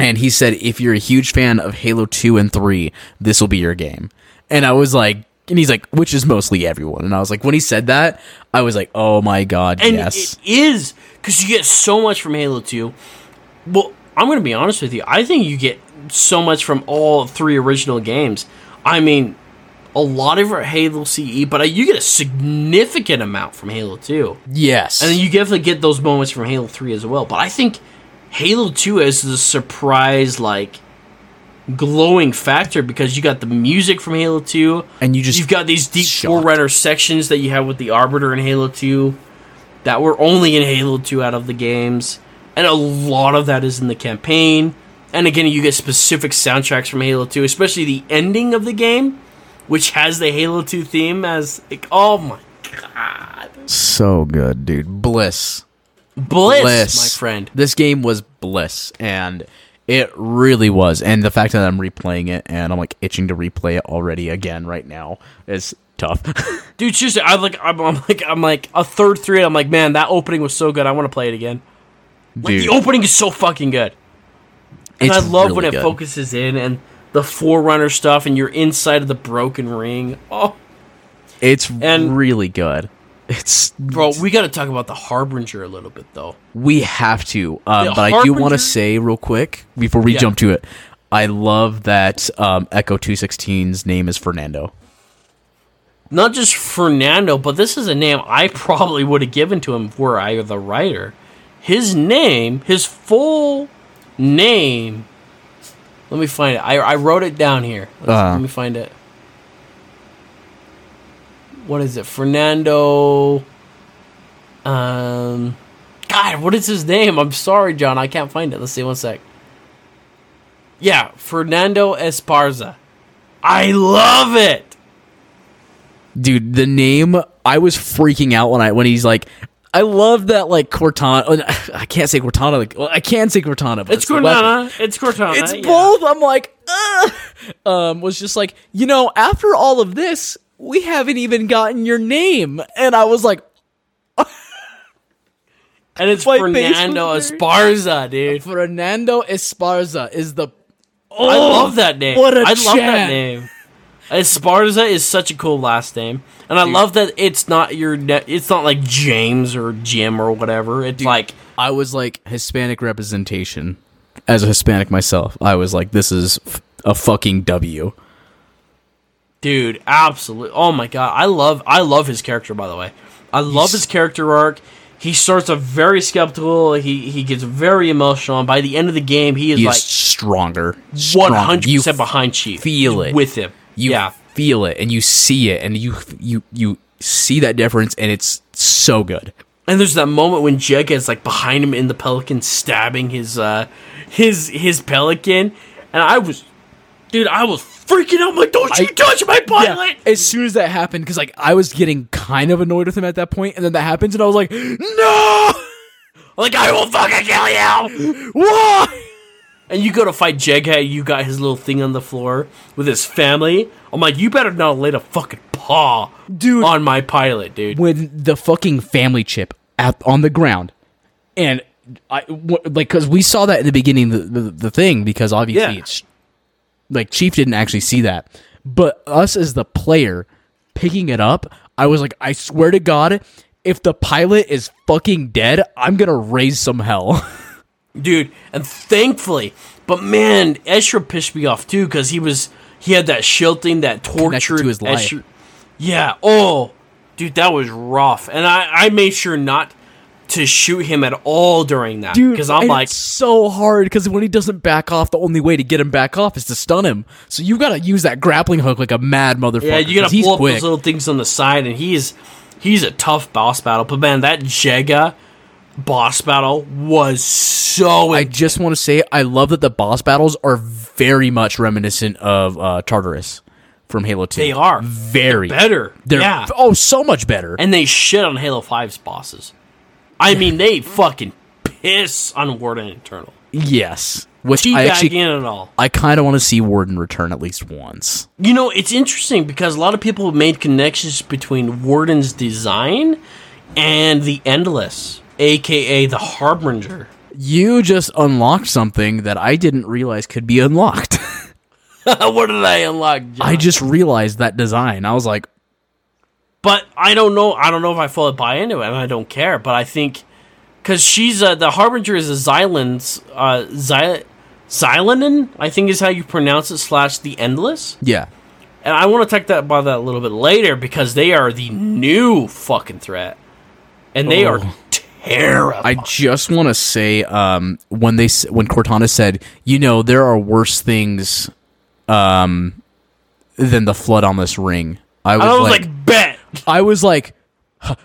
and he said if you're a huge fan of Halo Two and Three, this will be your game. And I was like, and he's like, which is mostly everyone. And I was like, when he said that, I was like, oh my god, And yes, it is because you get so much from Halo 2. Well, I'm going to be honest with you. I think you get so much from all three original games. I mean, a lot of Halo CE, but you get a significant amount from Halo 2. yes, And then you definitely get those moments from Halo 3 as well. But I think Halo 2 is the surprise, like, glowing factor because you got the music from Halo 2. and you just You've got these deep shocked. Forerunner sections that you have with the Arbiter in Halo 2 that were only in Halo 2 out of the games. And a lot of that is in the campaign. And again, you get specific soundtracks from Halo 2, especially the ending of the game, which has the Halo 2 theme as. Like, oh my god. so good, dude. Bliss. Bliss, bliss. my friend. This game was bliss, and it really was. And the fact that I'm replaying it and I'm like itching to replay it already again right now is tough. Dude, seriously, I like I'm, I'm like I'm like a third three. I'm like, man, that opening was so good. I want to play it again. Like the opening is so fucking good. And it's I love when it good. focuses in and the Forerunner stuff, and you're inside of the broken ring. Oh, It's and- really good. It's bro, we got to talk about the Harbinger a little bit though. we have to, um, but I do want to say real quick before we Yeah. jump to it. I love that um, Echo 216's name is Fernando. Not just Fernando, but this is a name I probably would have given to him were I the writer. His name, his full name. Let me find it. I, I wrote it down here. Let's- Uh. let me find it. What is it? Fernando. Um. God, what is his name? I'm sorry, John. I can't find it. Let's see one sec. Yeah, Fernando Esparza. I love it. Dude, the name I was freaking out when I when he's like I love that like Cortana. I can't say Cortana. Like, well, I can say Cortana, but It's weapon. Cortana. It's Cortana. It's yeah. both. I'm like, Ugh. um, was just like, you know, after all of this, we haven't even gotten your name, and I was like, And it's My Fernando Esparza, dude. Fernando Esparza is the. Oh, I love that name. What a I love that chat. name. Esparza is such a cool last name, and I love that it's not your. Ne- it's not like James or Jim or whatever. It's like I was like Hispanic representation. As a Hispanic myself, I was like, this is f- a fucking W. Dude, absolutely. Oh my god, I love I love his character by the way. I love his character arc. He starts off very skeptical. He he gets very emotional, and by the end of the game, he is He's like stronger. stronger. one hundred percent behind Chief. feel it. with him. You yeah, feel it and you see it and you you you see that difference and it's so good. and there's that moment when Jed is like behind him in the pelican, stabbing his uh his his pelican, and I was dude, I was freaking out. I'm like, don't you I- touch my pilot! As soon as that happened, because like I was getting kind of annoyed with him at that point, and then that happens, and I was like, no, Like, I will fucking kill you! why? And you go to fight Jughead, you got his little thing on the floor with his family. I'm like, you better not lay a fucking paw Dude. on my pilot, dude. When the fucking family chip at on the ground, and I w- like because we saw that in the beginning the, the, the thing because obviously Yeah. it's like Chief didn't actually see that, but us as the player picking it up, I was like, I swear to God, if the pilot is fucking dead, I'm gonna raise some hell. dude. And thankfully, but man, Ezra pissed me off too because he was he had that shield thing that tortured to his life. Yeah. Oh, dude, that was rough. And I I made sure not to shoot him at all during that Dude, because I'm like, it's so hard because when he doesn't back off, the only way to get him back off is to stun him. So you gotta use that grappling hook like a mad motherfucker. yeah, you gotta pull up quick. those little things on the side, and he's he's a tough boss battle. But man, that Jega boss battle was so. I just want to say I love that the boss battles are very much reminiscent of uh, Tartarus from Halo Two. They are. very better. They're yeah. oh so much better. and they shit on Halo 5's bosses. I mean, they fucking piss on Warden Eternal. yes, which I Teabagging actually and all. I kind of want to see Warden return at least once. You know, it's interesting because a lot of people have made connections between Warden's design and the Endless, aka the Harbinger. You just unlocked something that I didn't realize could be unlocked. what did I unlock? John? I just realized that design. I was like, but I don't know. I don't know if I fully buy into it, and I don't care. But I think because she's uh, the Harbinger is a Xylan's uh, Xy- Xalanyn, I think is how you pronounce it. Slash the Endless. yeah, And I want to talk that about that a little bit later because they are the new fucking threat, and they are Oh. Terrible. I just want to say um, when they when Cortana said, you know, there are worse things um, than the flood on this ring. I was, I was like, like, bet. I was like, "Huh,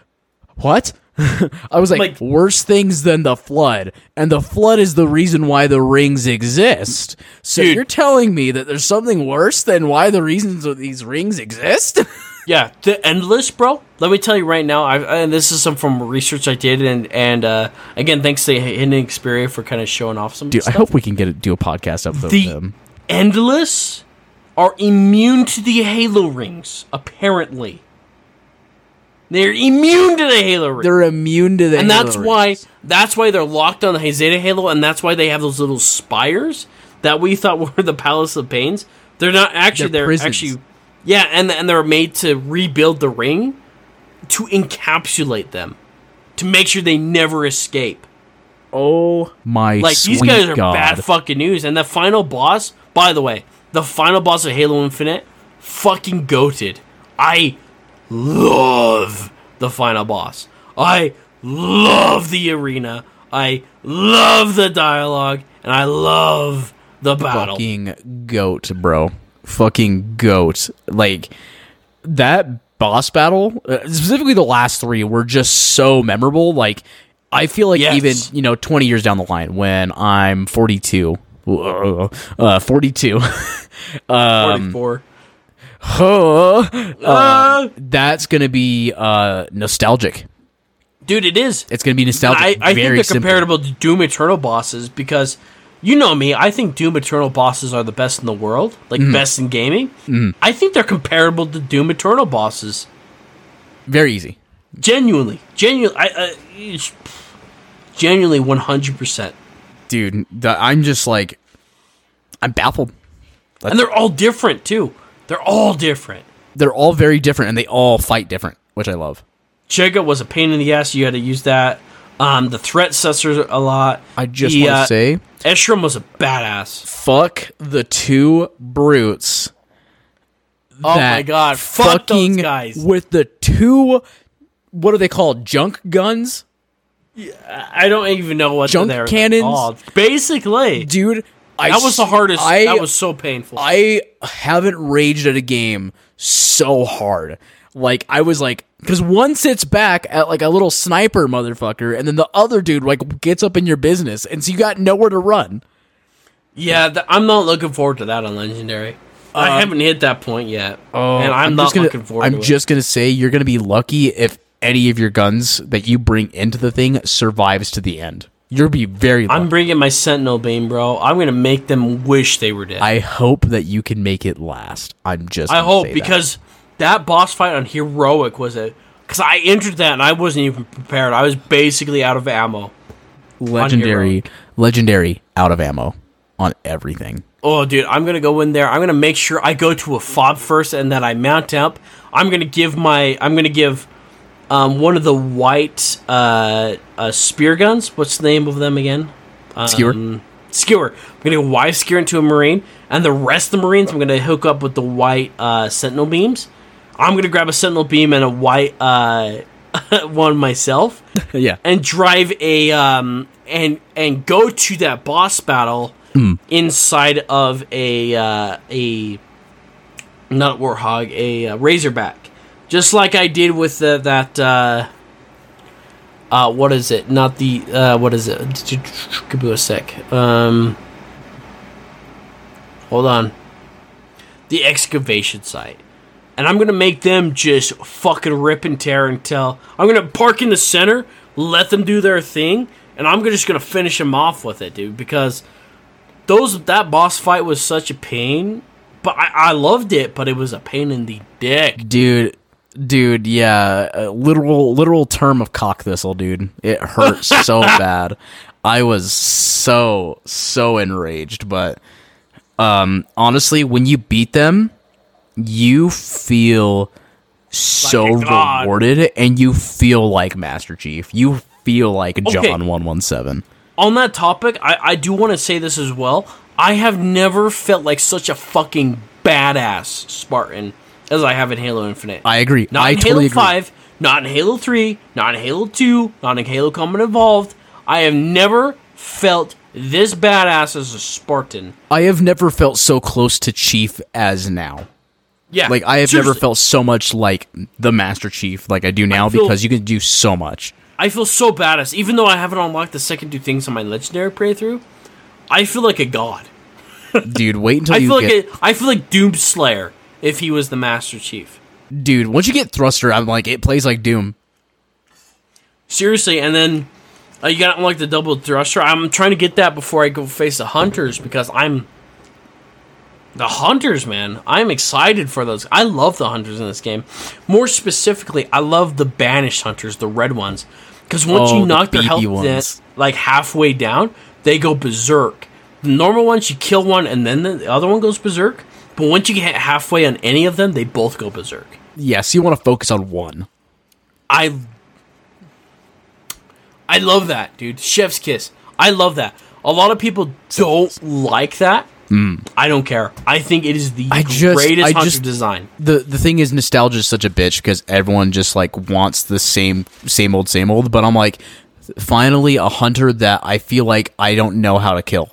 what? I was like, Like- worse things than the flood, and the flood is the reason why the rings exist. So Dude. you're telling me that there's something worse than why the reasons of these rings exist? Yeah, the endless, bro. Let me tell you right now. I and this is some from research I did, and and uh, again, thanks to Hidden Xperia for kind of showing off some. Dude, I hope we can get a, do a podcast episode the them. endless are immune to the Halo rings. Apparently, they're immune to the Halo rings. They're immune to the and that's Halo why that's why they're locked on the Zeta Halo, and that's why they have those little spires that we thought were the Palace of Pains. They're not actually. They're They're, actually, yeah, and and they're made to rebuild the ring to encapsulate them to make sure they never escape. Oh my god. Like these guys are God. bad fucking news. And the final boss, by the way, the final boss of Halo Infinite, fucking goated. I love the final boss. I love the arena. I love the dialogue, and I love the battle. fucking goat, bro. Fucking goat. Like that boss battle, uh, specifically the last three, were just so memorable. Like I feel like Yes. even you know twenty years down the line, when I'm 42, uh, 42, um, Forty-four. uh, Uh, that's gonna be uh, nostalgic. dude, it is. It's gonna be nostalgic. I, I think they're simple. comparable to Doom Eternal bosses because you know me. I think Doom Eternal bosses are the best in the world, like Mm-hmm. best in gaming. I think they're comparable to Doom Eternal bosses. Very easy. Genuinely, genuinely, I, I, genuinely, one hundred percent. dude. The, I'm just like, I'm baffled. And they're all different too. They're all different. They're all very different, and they all fight different, which I love. Jega was a pain in the ass. You had to use that. Um, the threat sensor a lot. I just want to uh, say, Escharum was a badass. fuck the two brutes. Oh my god, fuck those fucking guys. with the two. What are they called? Junk guns, I don't even know what Junk they're cannons? called. Basically, dude. I that was the hardest. I, that was so painful. I haven't raged at a game so hard. Like I was like, because one sits back at like a little sniper motherfucker, and then the other dude like gets up in your business, and so you got nowhere to run. Yeah, th- I'm not looking forward to that on Legendary. I um, haven't hit that point yet, oh, and I'm, not just gonna, looking forward I'm to it. just gonna say you're gonna be lucky if any of your guns that you bring into the thing survives to the end. You'll be very. Lucky. I'm bringing my Sentinel Beam, bro. I'm gonna make them wish they were dead. I, I hope that you can make it last. I'm just. gonna hope say that. That. boss fight on Heroic was it because I entered that and I wasn't even prepared. I was basically out of ammo. legendary, legendary, out of ammo on everything. Oh, dude, I'm gonna go in there. I'm gonna make sure I go to a fob first, and then I mount up. I'm gonna give my. I'm gonna give um, one of the white uh, uh, spear guns. What's the name of them again? Um, Skewer? Skewer. I'm gonna go white skewer into a marine, and the rest of the marines I'm gonna hook up with the white uh, sentinel beams. I'm gonna grab a sentinel beam and a white uh, one myself yeah, and drive a um and and go to that boss battle inside of a uh, a not warhog a uh, razorback. Just like i did with the, that uh uh what is it? Not the uh what is it? Give me a sec. Um hold on. The excavation site and I'm gonna make them just fucking rip and tear until I'm gonna park in the center, let them do their thing, and I'm just gonna finish them off with it, dude. Because those that boss fight was such a pain, but I, I loved it, but it was a pain in the dick. dude, dude, yeah, a literal, literal term of cock thistle, dude. It hurt so bad. I was so, so enraged, but um, honestly, when you beat them, you feel so Like rewarded, and you feel like Master Chief. You feel like John One One Seven. On that topic, I, I do want to say this as well. I have never felt like such a fucking badass Spartan as I have in Halo Infinite. I agree. Not I in totally Halo agree. 5, not in Halo 3, not in Halo 2, not in Halo Combat Evolved. I have never felt this badass as a Spartan. I have never felt so close to Chief as now. Yeah. Like I have never felt so much like the Master Chief like I do now feel- because you can do so much. I feel so badass. Even though I haven't unlocked the second two things on my legendary playthrough, I feel like a god. Dude, wait until I you feel get like a, I feel like Doom Slayer if he was the Master Chief. Dude, once you get Thruster, I'm like it plays like Doom. Seriously, and then uh, you got unlock the double thruster. I'm trying to get that before I go face the hunters because I'm the hunters, man. I'm excited for those. I love the hunters in this game. More specifically, I love the banished hunters, the red ones, because once Oh, you the knock their BB health down, like halfway down, they go berserk. The normal ones, you kill one and then the other one goes berserk. But once you get halfway on any of them, they both go berserk. Yes, you want to focus on one. I I love that, dude. Chef's kiss. I love that. A lot of people don't like that. Mm. I don't care. I think it is the. I just- greatest I hunter just- design. The the thing is nostalgia is such a bitch because everyone just like wants the same same old same old, but I'm like finally a hunter that I feel like I don't know how to kill.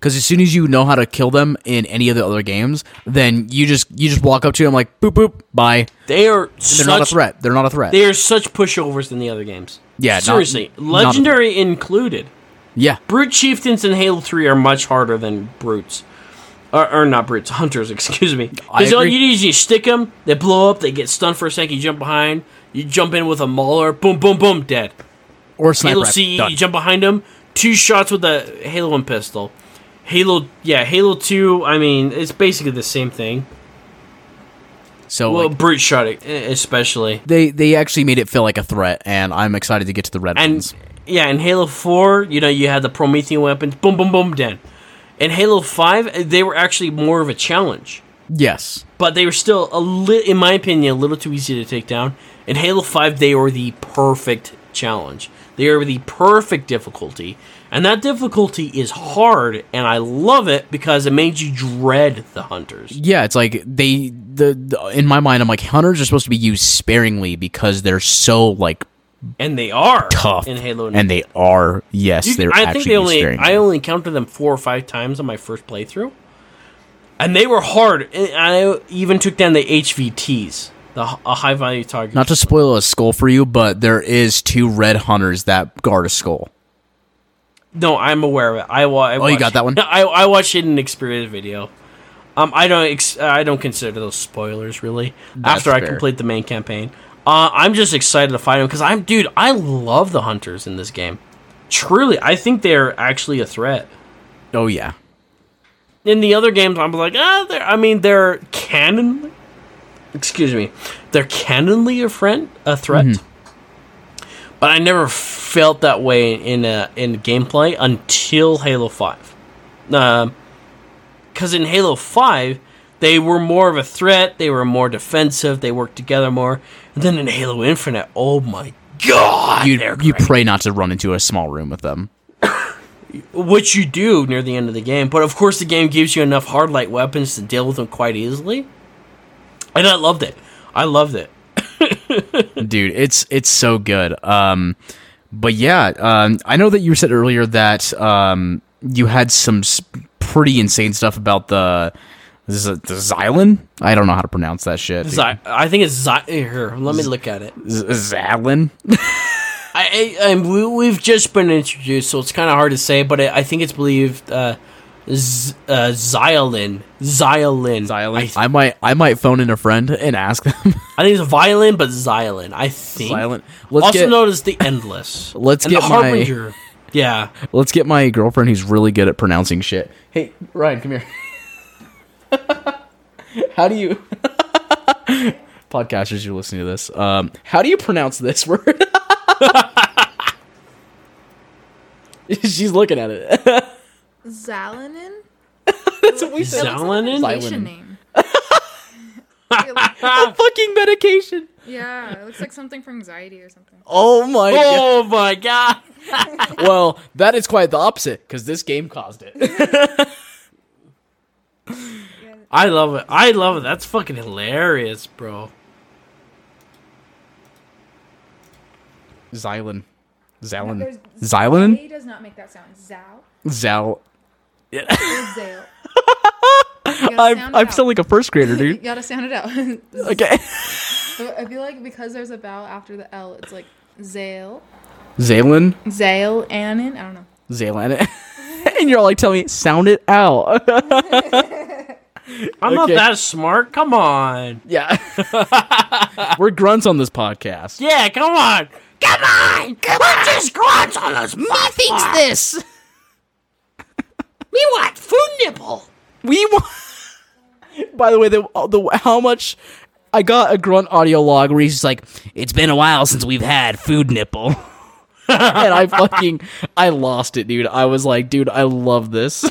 Cuz as soon as you know how to kill them in any of the other games, then you just you just walk up to them like boop boop bye. They are They're such, not a threat. They're not a threat. They are such pushovers in the other games. Yeah, seriously, not legendary included. Yeah. Brute chieftains in Halo Three are much harder than brutes. Or, or not brutes, hunters. Excuse me. Because all you do is you stick them, they blow up, they get stunned for a second. You jump behind, you jump in with a mauler, boom, boom, boom, dead. Or sniper Halo Done. you jump behind them, two shots with the Halo 1 pistol. Halo, yeah, Halo 2, I mean, it's basically the same thing. So Well, like, brute shot, especially. they they actually made it feel like a threat, and I'm excited to get to the red And, ones. Yeah, in Halo 4, you know, you had the Promethean weapons, boom, boom, boom, dead. In Halo 5, uh, they were actually more of a challenge. Yes, But they were still, a li- in my opinion, a little too easy to take down. In Halo 5, they were the perfect challenge. They are the perfect difficulty. And that difficulty is hard, and I love it because it made you dread the hunters. yeah, it's like they the, the in my mind, I'm like hunters are supposed to be used sparingly because they're so like And they are tough in Halo. and they are yes, You- they're I think they only. I only counted them four or five times on my first playthrough, and they were hard. And I even took down the HVTs, the a high value target. Not to spoil a skull for you, but there is two red hunters that guard a skull. No, I'm aware of it. I, wa- I Oh, you got that one? I, I watched it in an experience video. Um, I don't ex- I don't consider those spoilers really. That's after I complete the main campaign, uh, I'm just excited to fight them because I'm dude. I love the hunters in this game. Truly, I think they're actually a threat. Oh yeah. In the other games, I'm like, ah, they're. I mean, they're canon. Excuse me, they're canonly a friend, a threat. But I never felt that way in a, in gameplay until Halo Five. Because in Halo Five, they were more of a threat. They were more defensive. They worked together more. And then in Halo Infinite, oh my god, You you great. pray not to run into a small room with them. which you do near the end of the game. But of course, the game gives you enough hard light weapons to deal with them quite easily. And I loved it. I loved it. dude it's it's so good um but yeah um i know that you said earlier that um you had some s- pretty insane stuff about the this is a, the Xylan? I don't know how to pronounce that shit. dude. Zy- I think it's Zy- here. Let me look at it. Z- Xylan? I, I, I we, we've just been introduced, so it's kind of hard to say. But I, I think it's believed uh, Z- uh, Xylan. Xylan. Xylan. I, I might I might phone in a friend and ask them. I think it's violin, but Xylan. I think. Xylan. Let's also get known as the Endless. Let's and get the my- Yeah. let's get my girlfriend who's really good at pronouncing shit. Hey, Ryan, come here. how do you podcasters you're listening to this? Um, how do you pronounce this word? She's looking at it. Zalanin? That's what we said. Xylanin? Medication Xylanin. name. It look- A fucking medication. yeah, it looks like something for anxiety or something. Oh my god. Oh my god. Well, that is quite the opposite because this game caused it. I love it. I love it. That's fucking hilarious, bro. Xylan. Xylan. There's- Xylan? A does not make that sound. Zal. Zal. Or Zale. I'm, I'm still like a first grader, You dude. gotta sound it out. Okay. I feel like because there's a vowel after the L, it's like Zale. Zalen. Zale Anin? I don't know. Zalen. and you're all like telling me, sound it out. I'm not that smart. Come on. yeah. We're grunts on this podcast. Yeah, come on. Come on. We're just grunts on this. Methinks this. We want food nipple. We want. By the way, the, uh, the how much I got a grunt audio log where he's just like, "It's been a while since we've had food nipple," and I fucking I lost it, dude. I was like, dude, I love this.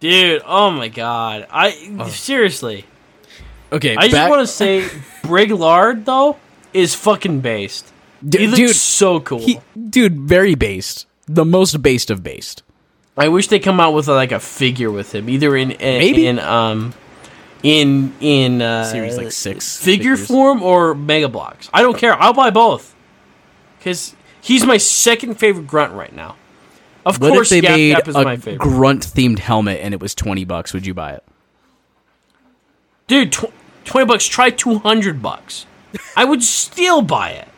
Dude, oh my god. I seriously. Okay, I just want to say Briglard though is fucking based. D- He looks dude, so cool. he, dude, very based, the most based of based. I wish they come out with like a figure with him, either in, in Maybe. in um in in uh, Series, like, six figure figures. form or Mega Bloks. I don't care. I'll buy both because he's my second favorite grunt right now. Of What course, if they made Yap is my a grunt themed helmet and it was twenty bucks? Would you buy it? Dude, tw- twenty bucks. Try two hundred bucks. I would still buy it.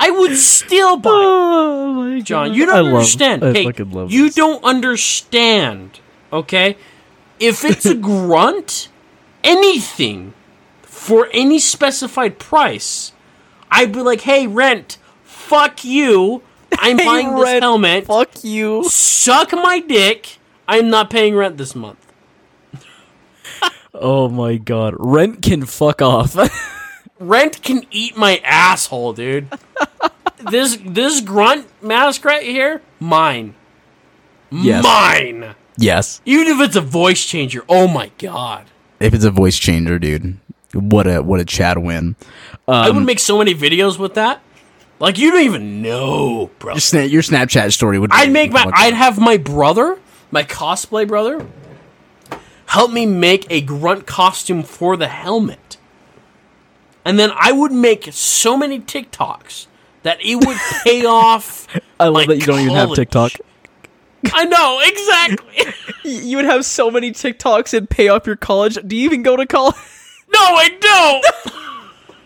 I would still buy it. Oh John, you don't understand. hey, you this. don't understand. Okay, if it's a grunt, anything for any specified price, I'd be like, "Hey, rent, fuck you. I'm buying this Red, helmet. Fuck you. Suck my dick. I'm not paying rent this month." Oh my god, rent can fuck off. Rent can eat my asshole, dude. this this grunt mask right here, mine, Yes. mine. yes, Even if it's a voice changer, oh my god. if it's a voice changer, dude, what a what a Chad win. I Um, would make so many videos with that. Like you don't even know, bro. Your, sna- your Snapchat story would. I'd make my I'd have my brother, my cosplay brother, help me make a grunt costume for the helmet. And then I would make so many TikToks that it would pay off. I love that you don't even have. TikTok. I know, exactly. You would have so many TikToks and pay off your college. Do you even go to college? no, I don't.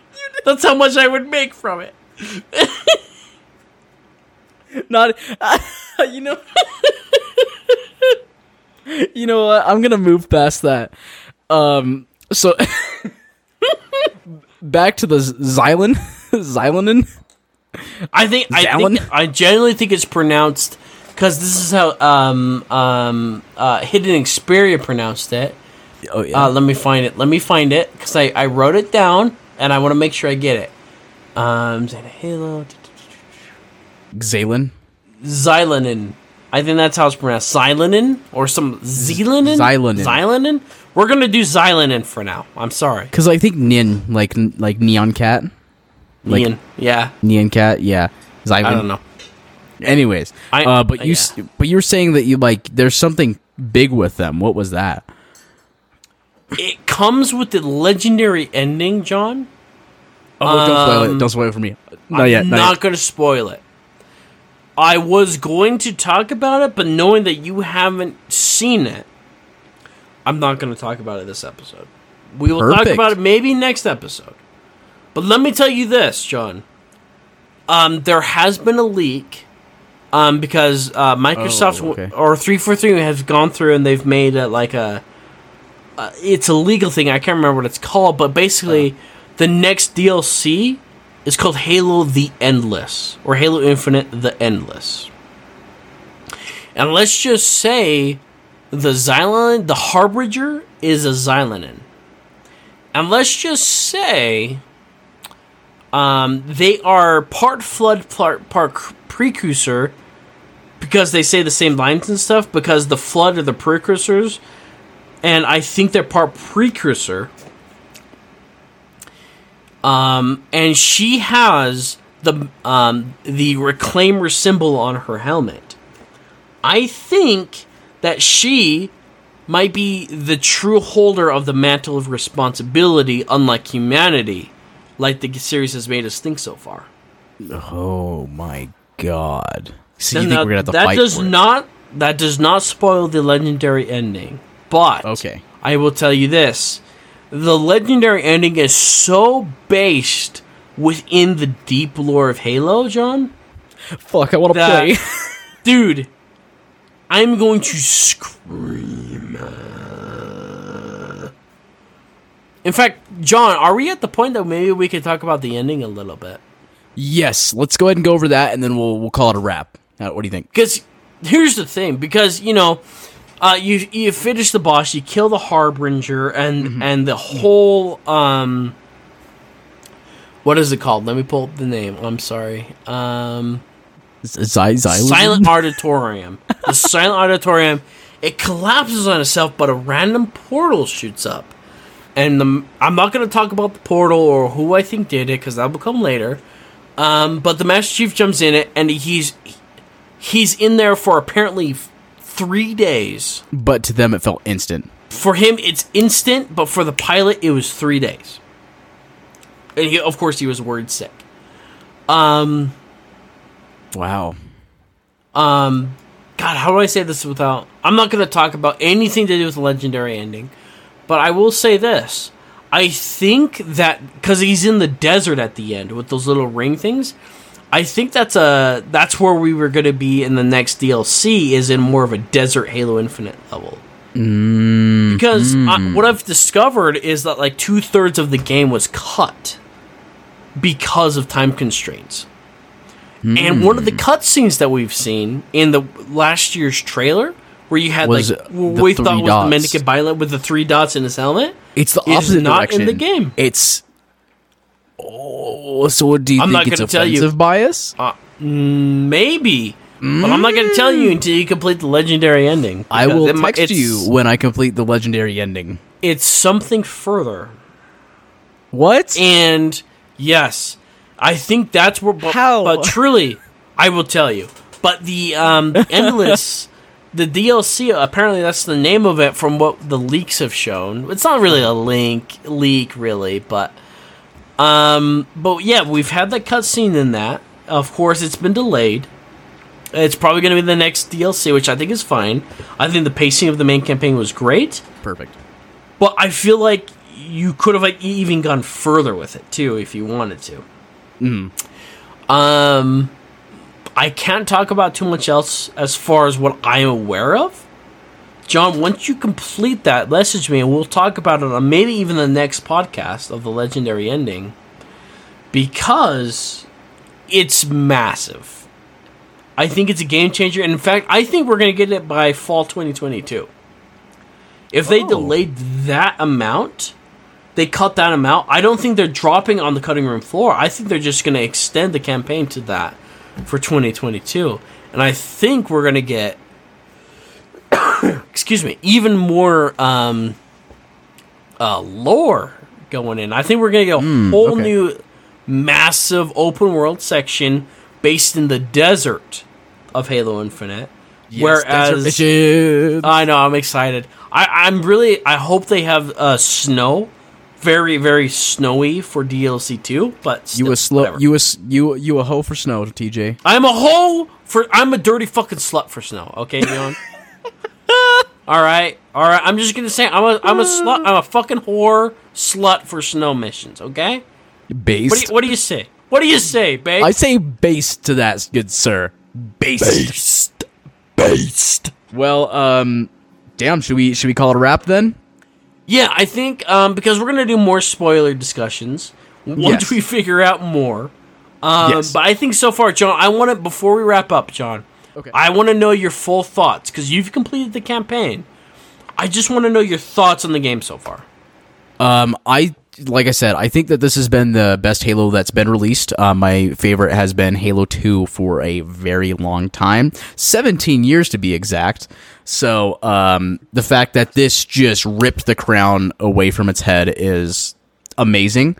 That's how much I would make from it. Not, you know, you know what? I'm gonna move past that. Um, so back to the Xylan, Xylanin. I think I think I genuinely think it's pronounced because this is how um um uh Hidden Xperia pronounced it. Oh yeah, Uh, let me find it. Let me find it because I, I wrote it down and I want to make sure I get it. Um, Halo Xalen, Xylanin. I think that's how it's pronounced. Xylanin or some Xylanin. Xylanin. Xylanin. We're gonna do Xylanin for now. I'm sorry. because I think Nin, like like Nyan Cat, Like- Ian. Yeah. Nyan Cat, yeah. Xylan. I don't know. Anyways, I- uh, but you, yeah. but you were saying that you like there's something big with them. What was that? It comes with the legendary ending, John. Oh, don't spoil Um, it! Don't spoil it for me. Not I'm yet. Not, not going to spoil it. I was going to talk about it, but knowing that you haven't seen it, I'm not going to talk about it this episode. We will talk about it maybe next episode. But let me tell you this, John. Um, there has been a leak. Um, because uh, Microsoft Oh, okay. or three four three has gone through and they've made it like a, uh, it's a legal thing. I can't remember what it's called, but basically, the next DLC is called Halo: The Endless or Halo Infinite: The Endless. And let's just say the Xylan, the Harbinger, is a Xylanin. And let's just say um, they are part flood, part, part precursor because they say the same lines and stuff. Because the flood are the precursors, and I think they're part precursor. Um, and she has the um, the reclaimer symbol on her helmet. I think that she might be the true holder of the mantle of responsibility, unlike humanity, like the series has made us think so far. Oh my god! So Now, you think we're gonna have to that fight does not that does not spoil the legendary ending, but Okay. I will tell you this: the legendary ending is so based within the deep lore of Halo, John. Fuck! I want to play. Dude, I'm going to scream. In fact, John, are we at the point that maybe we could talk about the ending a little bit? yes, let's go ahead and go over that, and then we'll we'll call it a wrap. Uh, what do you think? Because here's the thing: because you know, uh, you you finish the boss, you kill the harbinger, and and the whole um, what is it called? Let me pull up the name. I'm sorry. Um, Z- Zy- silent auditorium. the silent auditorium. It collapses on itself, but a random portal shoots up. And the, I'm not going to talk about the portal or who I think did it because that'll come later. Um, but the Master Chief jumps in it, and he's he's in there for apparently f- three days. But to them, it felt instant. For him, it's instant, but for the pilot, it was three days. And he, of course, he was word sick. Um, Wow. um god how do i say this without i'm not going to talk about anything to do with the legendary ending but i will say this i think that because he's in the desert at the end with those little ring things i think that's a that's where we were going to be in the next dlc is in more of a desert halo infinite level mm, because I, mm. what i've discovered is that like two-thirds of the game was cut because of time constraints and one of the mm. cutscenes that we've seen in the last year's trailer, where you had Was like what we thought was the Mendicant Pilot with the three dots in his helmet, It's the opposite not direction. in the game. It's. Oh, so what do you I'm think not it's tell you. bias? uh, mm, maybe. But I'm not going to tell you until you complete the legendary ending. I will it text it's- you when I complete the legendary ending. It's something further, What? and yes, I think that's where. But, How? But truly, I will tell you. But the um, endless. The DLC apparently that's the name of it from what the leaks have shown. It's not really a link leak really, but um but yeah, we've had that cutscene in that. Of course, it's been delayed. It's probably going to be the next DLC, which I think is fine. I think the pacing of the main campaign was great, Perfect. but I feel like you could have like even gone further with it too if you wanted to. Mm. Um, I can't talk about too much else as far as what I am aware of. John, once you complete that, message me and we'll talk about it on maybe even the next podcast of the legendary ending because it's massive. I think it's a game changer. And in fact, I think we're going to get it by fall 2022. If they Oh. delayed that amount, they cut that amount. I don't think they're dropping on the cutting room floor. I think they're just going to extend the campaign to that for 2022. And I think we're going to get, excuse me, even more um, uh, lore going in. I think we're going to get a whole okay. new massive open world section based in the desert of Halo Infinite. Whereas Bitches. I know I'm excited. I, I'm really I hope they have uh, snow, very very snowy for DLC two. But still, you a slow, whatever. you a you you a hoe for snow, TJ. I'm a hoe for I'm a dirty fucking slut for snow. Okay, Leon. all right, all right. I'm just gonna say I'm a I'm a slut. I'm a fucking whore slut for snow missions. Okay. Based. What do you, what do you say? What do you say, babe? I say based to that, good sir. Based. Based. Based. Well, um, damn. Should we should we call it a wrap then? Yeah, I think um, because we're gonna do more spoiler discussions once Yes. we figure out more. Um, Yes. But I think so far, John, I want to before we wrap up, John. Okay. I want to know your full thoughts because you've completed the campaign. I just want to know your thoughts on the game so far. Um, I like I said, I think that this has been the best Halo that's been released. Uh, my favorite has been Halo Two for a very long time, seventeen years to be exact. So, um, the fact that this just ripped the crown away from its head is amazing.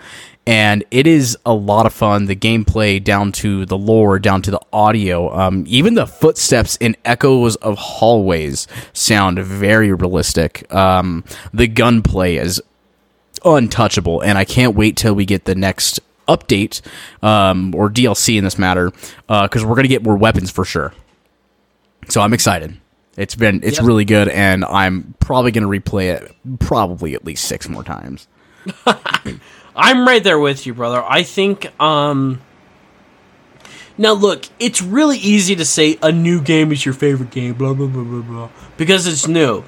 And it is a lot of fun. The gameplay, down to the lore, down to the audio, um, even the footsteps and echoes of hallways sound very realistic. Um, the gunplay is untouchable, and I can't wait till we get the next update um, or DLC in this matter because we're gonna get more weapons for sure. So I'm excited. It's been it's Yep. really good, and I'm probably gonna replay it probably at least six more times. I'm right there with you, brother. I think. um Now, look, it's really easy to say a new game is your favorite game, blah blah blah blah blah, because it's new.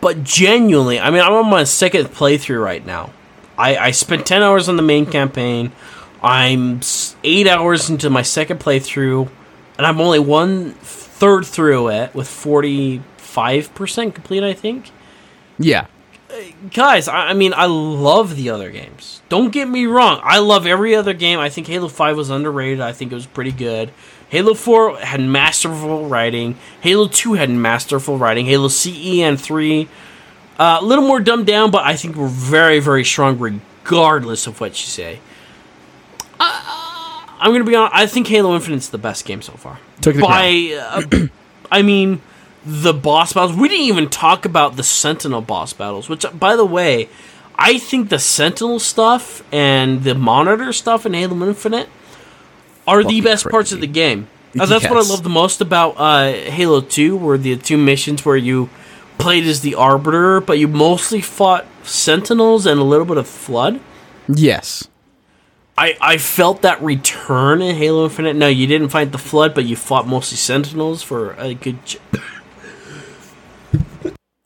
But genuinely, I mean, I'm on my second playthrough right now. I, I spent 10 hours on the main campaign. I'm eight hours into my second playthrough, and I'm only one third through it with 45% complete, I think Yeah, guys, I, I mean, I love the other games. Don't get me wrong. I love every other game. I think Halo 5 was underrated. I think it was pretty good. Halo 4 had masterful writing. Halo 2 had masterful writing. Halo CE and 3, uh, a little more dumbed down, but I think were very, very strong regardless of what you say. Uh, I'm going to be honest. I think Halo Infinite's the best game so far. Took the By, uh, I mean, the boss battles. We didn't even talk about the Sentinel boss battles, which, by the way, I think the Sentinel stuff and the Monitor stuff in Halo Infinite are the best parts of the game. Uh, that's what I love the most about uh, Halo 2, were the two missions where you played as the Arbiter, but you mostly fought Sentinels and a little bit of Flood. yes, I, I felt that return in Halo Infinite. No, you didn't fight the Flood, but you fought mostly Sentinels for a good ch-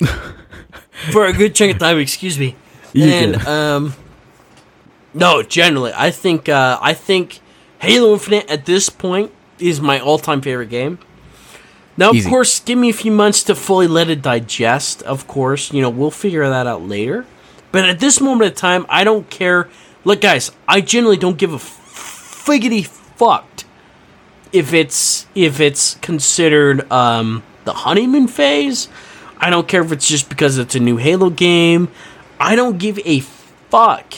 for a good chunk of time. Excuse me. You and um, no, generally, I think uh, I think Halo Infinite at this point is my all-time favorite game. Now, of Easy. course, give me a few months to fully let it digest. Of course, you know we'll figure that out later. But at this moment of time, I don't care. Look, guys, I generally don't give a figgity fucked if it's if it's considered um, the honeymoon phase. I don't care if it's just because it's a new Halo game. I don't give a fuck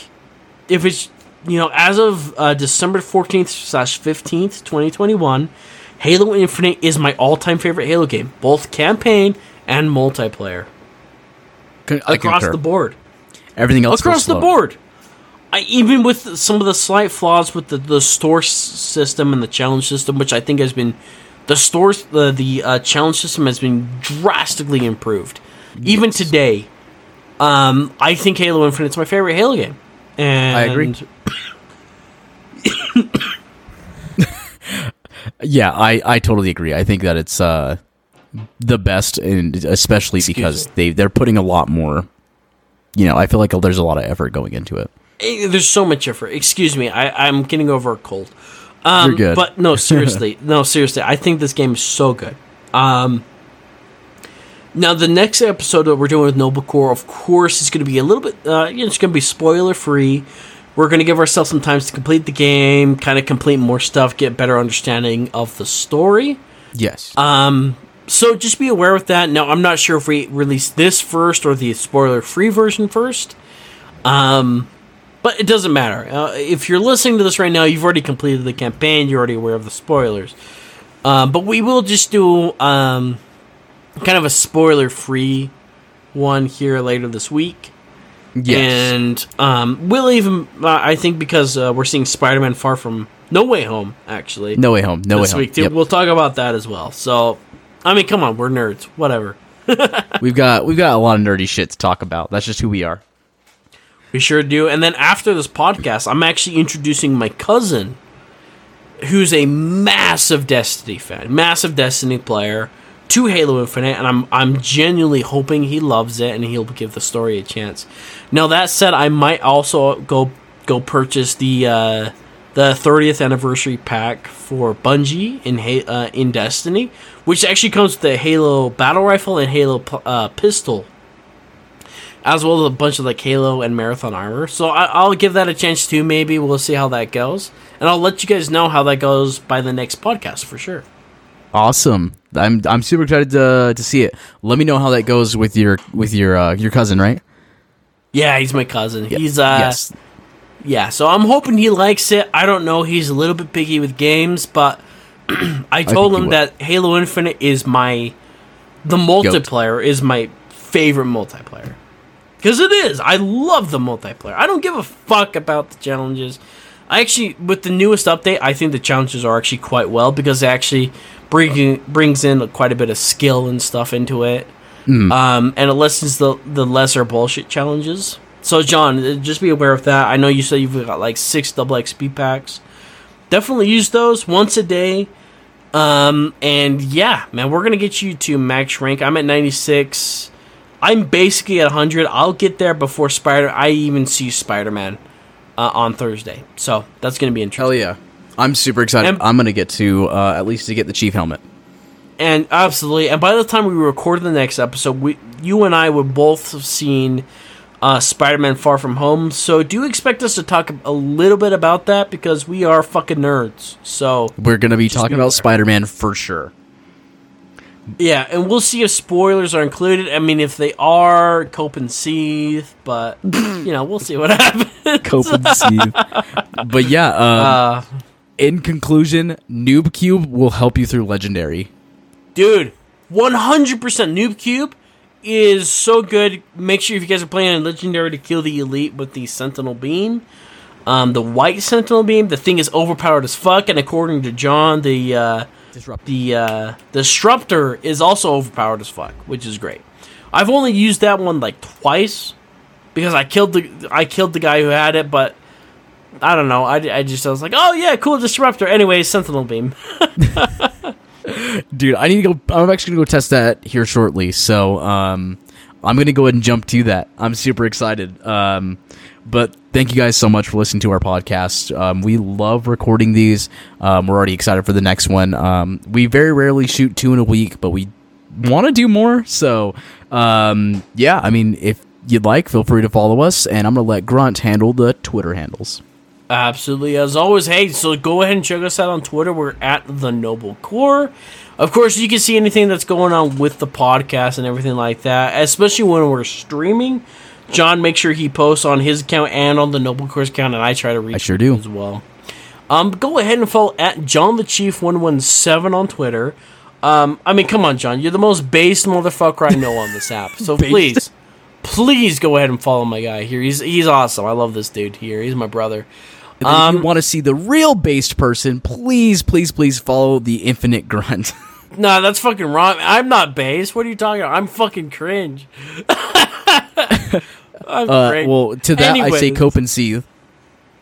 if it's you know as of uh, December fourteenth slash fifteenth, twenty twenty one. Halo Infinite is my all time favorite Halo game, both campaign and multiplayer Con- across concur. the board Everything else across the board. I, even with some of the slight flaws with the, the store s- system and the challenge system, which I think has been the stores, the the uh, challenge system has been drastically improved. Even today, um, I think Halo Infinite's my favorite Halo game. And I agree. Yeah, I, I totally agree. I think that it's uh, the best, and especially because me. they they're putting a lot more. You know, I feel like there's a lot of effort going into it. Eh, There's so much effort. Excuse me, I, I'm getting over a cold. Um, You're good. But no, seriously, no, seriously, I think this game is so good. Um, now the next episode that we're doing with Noble Core, of course, is going to be a little bit. Uh, you know, it's going to be spoiler free. We're going to give ourselves some time to complete the game, kind of complete more stuff, get better understanding of the story. Yes. Um, so just be aware with that. Now, I'm not sure if we release this first or the spoiler-free version first. Um, but it doesn't matter. Uh, if you're listening to this right now, you've already completed the campaign. You're already aware of the spoilers. Um, but we will just do um, kind of a spoiler-free one here later this week. yes. And um, we'll even, uh, I think, because uh, we're seeing Spider-Man Far From No Way Home, actually no way home. No way this home. week too. Yep. We'll talk about that as well. So, I mean, come on, we're nerds. Whatever. We've got we've got a lot of nerdy shit to talk about. That's just who we are. We sure do. And then after this podcast, I'm actually introducing my cousin, who's a massive Destiny fan, massive Destiny player, to Halo Infinite, and I'm I'm genuinely hoping he loves it and he'll give the story a chance. Now that said, I might also go go purchase the uh, the 30th anniversary pack for Bungie in uh, in Destiny, which actually comes with the Halo battle rifle and Halo uh, pistol as well as a bunch of like Halo and Marathon armor. So I, I'll give that a chance too. Maybe we'll see how that goes, and I'll let you guys know how that goes by the next podcast for sure. Awesome. I'm I'm super excited to to see it. Let me know how that goes with your with your uh, your cousin, right? Yeah, he's my cousin. He's uh, yes. yeah. So I'm hoping he likes it. I don't know. He's a little bit picky with games, but I told he him that Halo Infinite is my the multiplayer is my favorite multiplayer. Because it is. I love the multiplayer. I don't give a fuck about the challenges. I actually, with the newest update, I think the challenges are actually quite well because it actually bring, brings in quite a bit of skill and stuff into it. Um, and it lessens the, the lesser bullshit challenges. So, John, uh, just be aware of that. I know you said you've got like six double XP packs. Definitely use those once a day. Um, and yeah, man, we're gonna get you to max rank. I'm at 96. I'm basically at 100. I'll get there before Spider. I even see Spider Man uh, on Thursday, so that's gonna be interesting. Hell yeah. I'm super excited. And- I'm gonna get to uh, at least to get the chief helmet. And absolutely, and by the time we record the next episode, we, you and I would both have seen uh, Spider-Man: Far From Home. So do you expect us to talk a little bit about that because we are fucking nerds. So We're gonna be talking be about. Spider Man for sure. Yeah, and we'll see if spoilers are included. I mean, if they are, cope and seethe. But you know, we'll see what happens. Cope and seethe. But yeah, um, Uh, in conclusion, Noob Cube will help you through Legendary. dude 100% noob cube is so good make sure if you guys are playing legendary to kill the elite with the sentinel beam um, the white sentinel beam the thing is overpowered as fuck and according to john the uh, Disrupt. the uh, disruptor is also overpowered as fuck which is great i've only used that one like twice because i killed the i killed the guy who had it but I don't know. I, I just I was like, oh yeah, cool disruptor. Anyway, Sentinel Beam. Dude, I need to go. I'm actually gonna go test that here shortly. So, um, I'm gonna go ahead and jump to that. I'm super excited. Um, but thank you guys so much for listening to our podcast. Um, we love recording these. Um, we're already excited for the next one. Um, we very rarely shoot two in a week, but we want to do more. So, um, yeah, I mean, if you'd like, feel free to follow us, and I'm gonna let Grunt handle the Twitter handles. Absolutely. As always, hey, so go ahead and check us out on Twitter. We're at the Noble Core. Of course, you can see anything that's going on with the podcast and everything like that, especially when we're streaming. John makes sure he posts on his account and on the Noble Core's account, and I try to reach I sure him do. as well. Um, go ahead and follow at John the Chief one one seven on Twitter. Um, I mean, come on, John, you're the most based motherfucker I know on this app. So please, please go ahead and follow my guy here. He's he's awesome. I love this dude here. He's my brother. Then if Um, you want to see the real based person, please, please, please follow the Infinite Grunt. No, that's fucking wrong. I'm not base. What are you talking about? I'm fucking cringe. I'm Uh, cringe. well, to that I say Anyways. cope and seethe.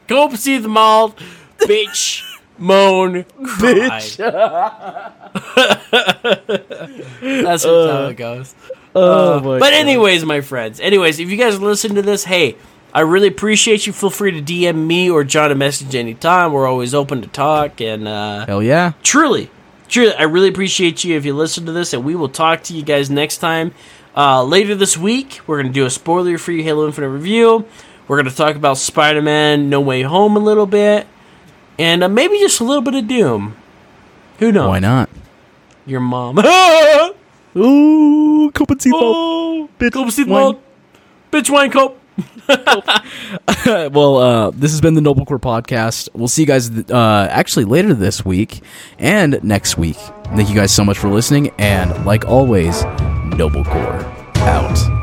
Go see the mall, bitch. moan, bitch. That's just how it goes. Oh my But anyways, my friends. Anyways, if you guys listen to this, hey, I really appreciate you. Feel free to DM me or John a message anytime. We're always open to talk. And uh, Hell yeah. truly, truly, I really appreciate you if you listen to this. And we will talk to you guys next time. Uh, later this week, we're going to do a spoiler free Halo Infinite review. We're going to talk about Spider Man No Way Home a little bit. And uh, maybe just a little bit of Doom. Who knows? Why not? Your mom. Ooh, cup and oh, Bitch, Go see the wine. mall. Bitch wine cope. well, uh, this has been the Noble Core podcast. We'll see you guys uh, actually later this week and next week. Thank you guys so much for listening, and like always, Noble Core out.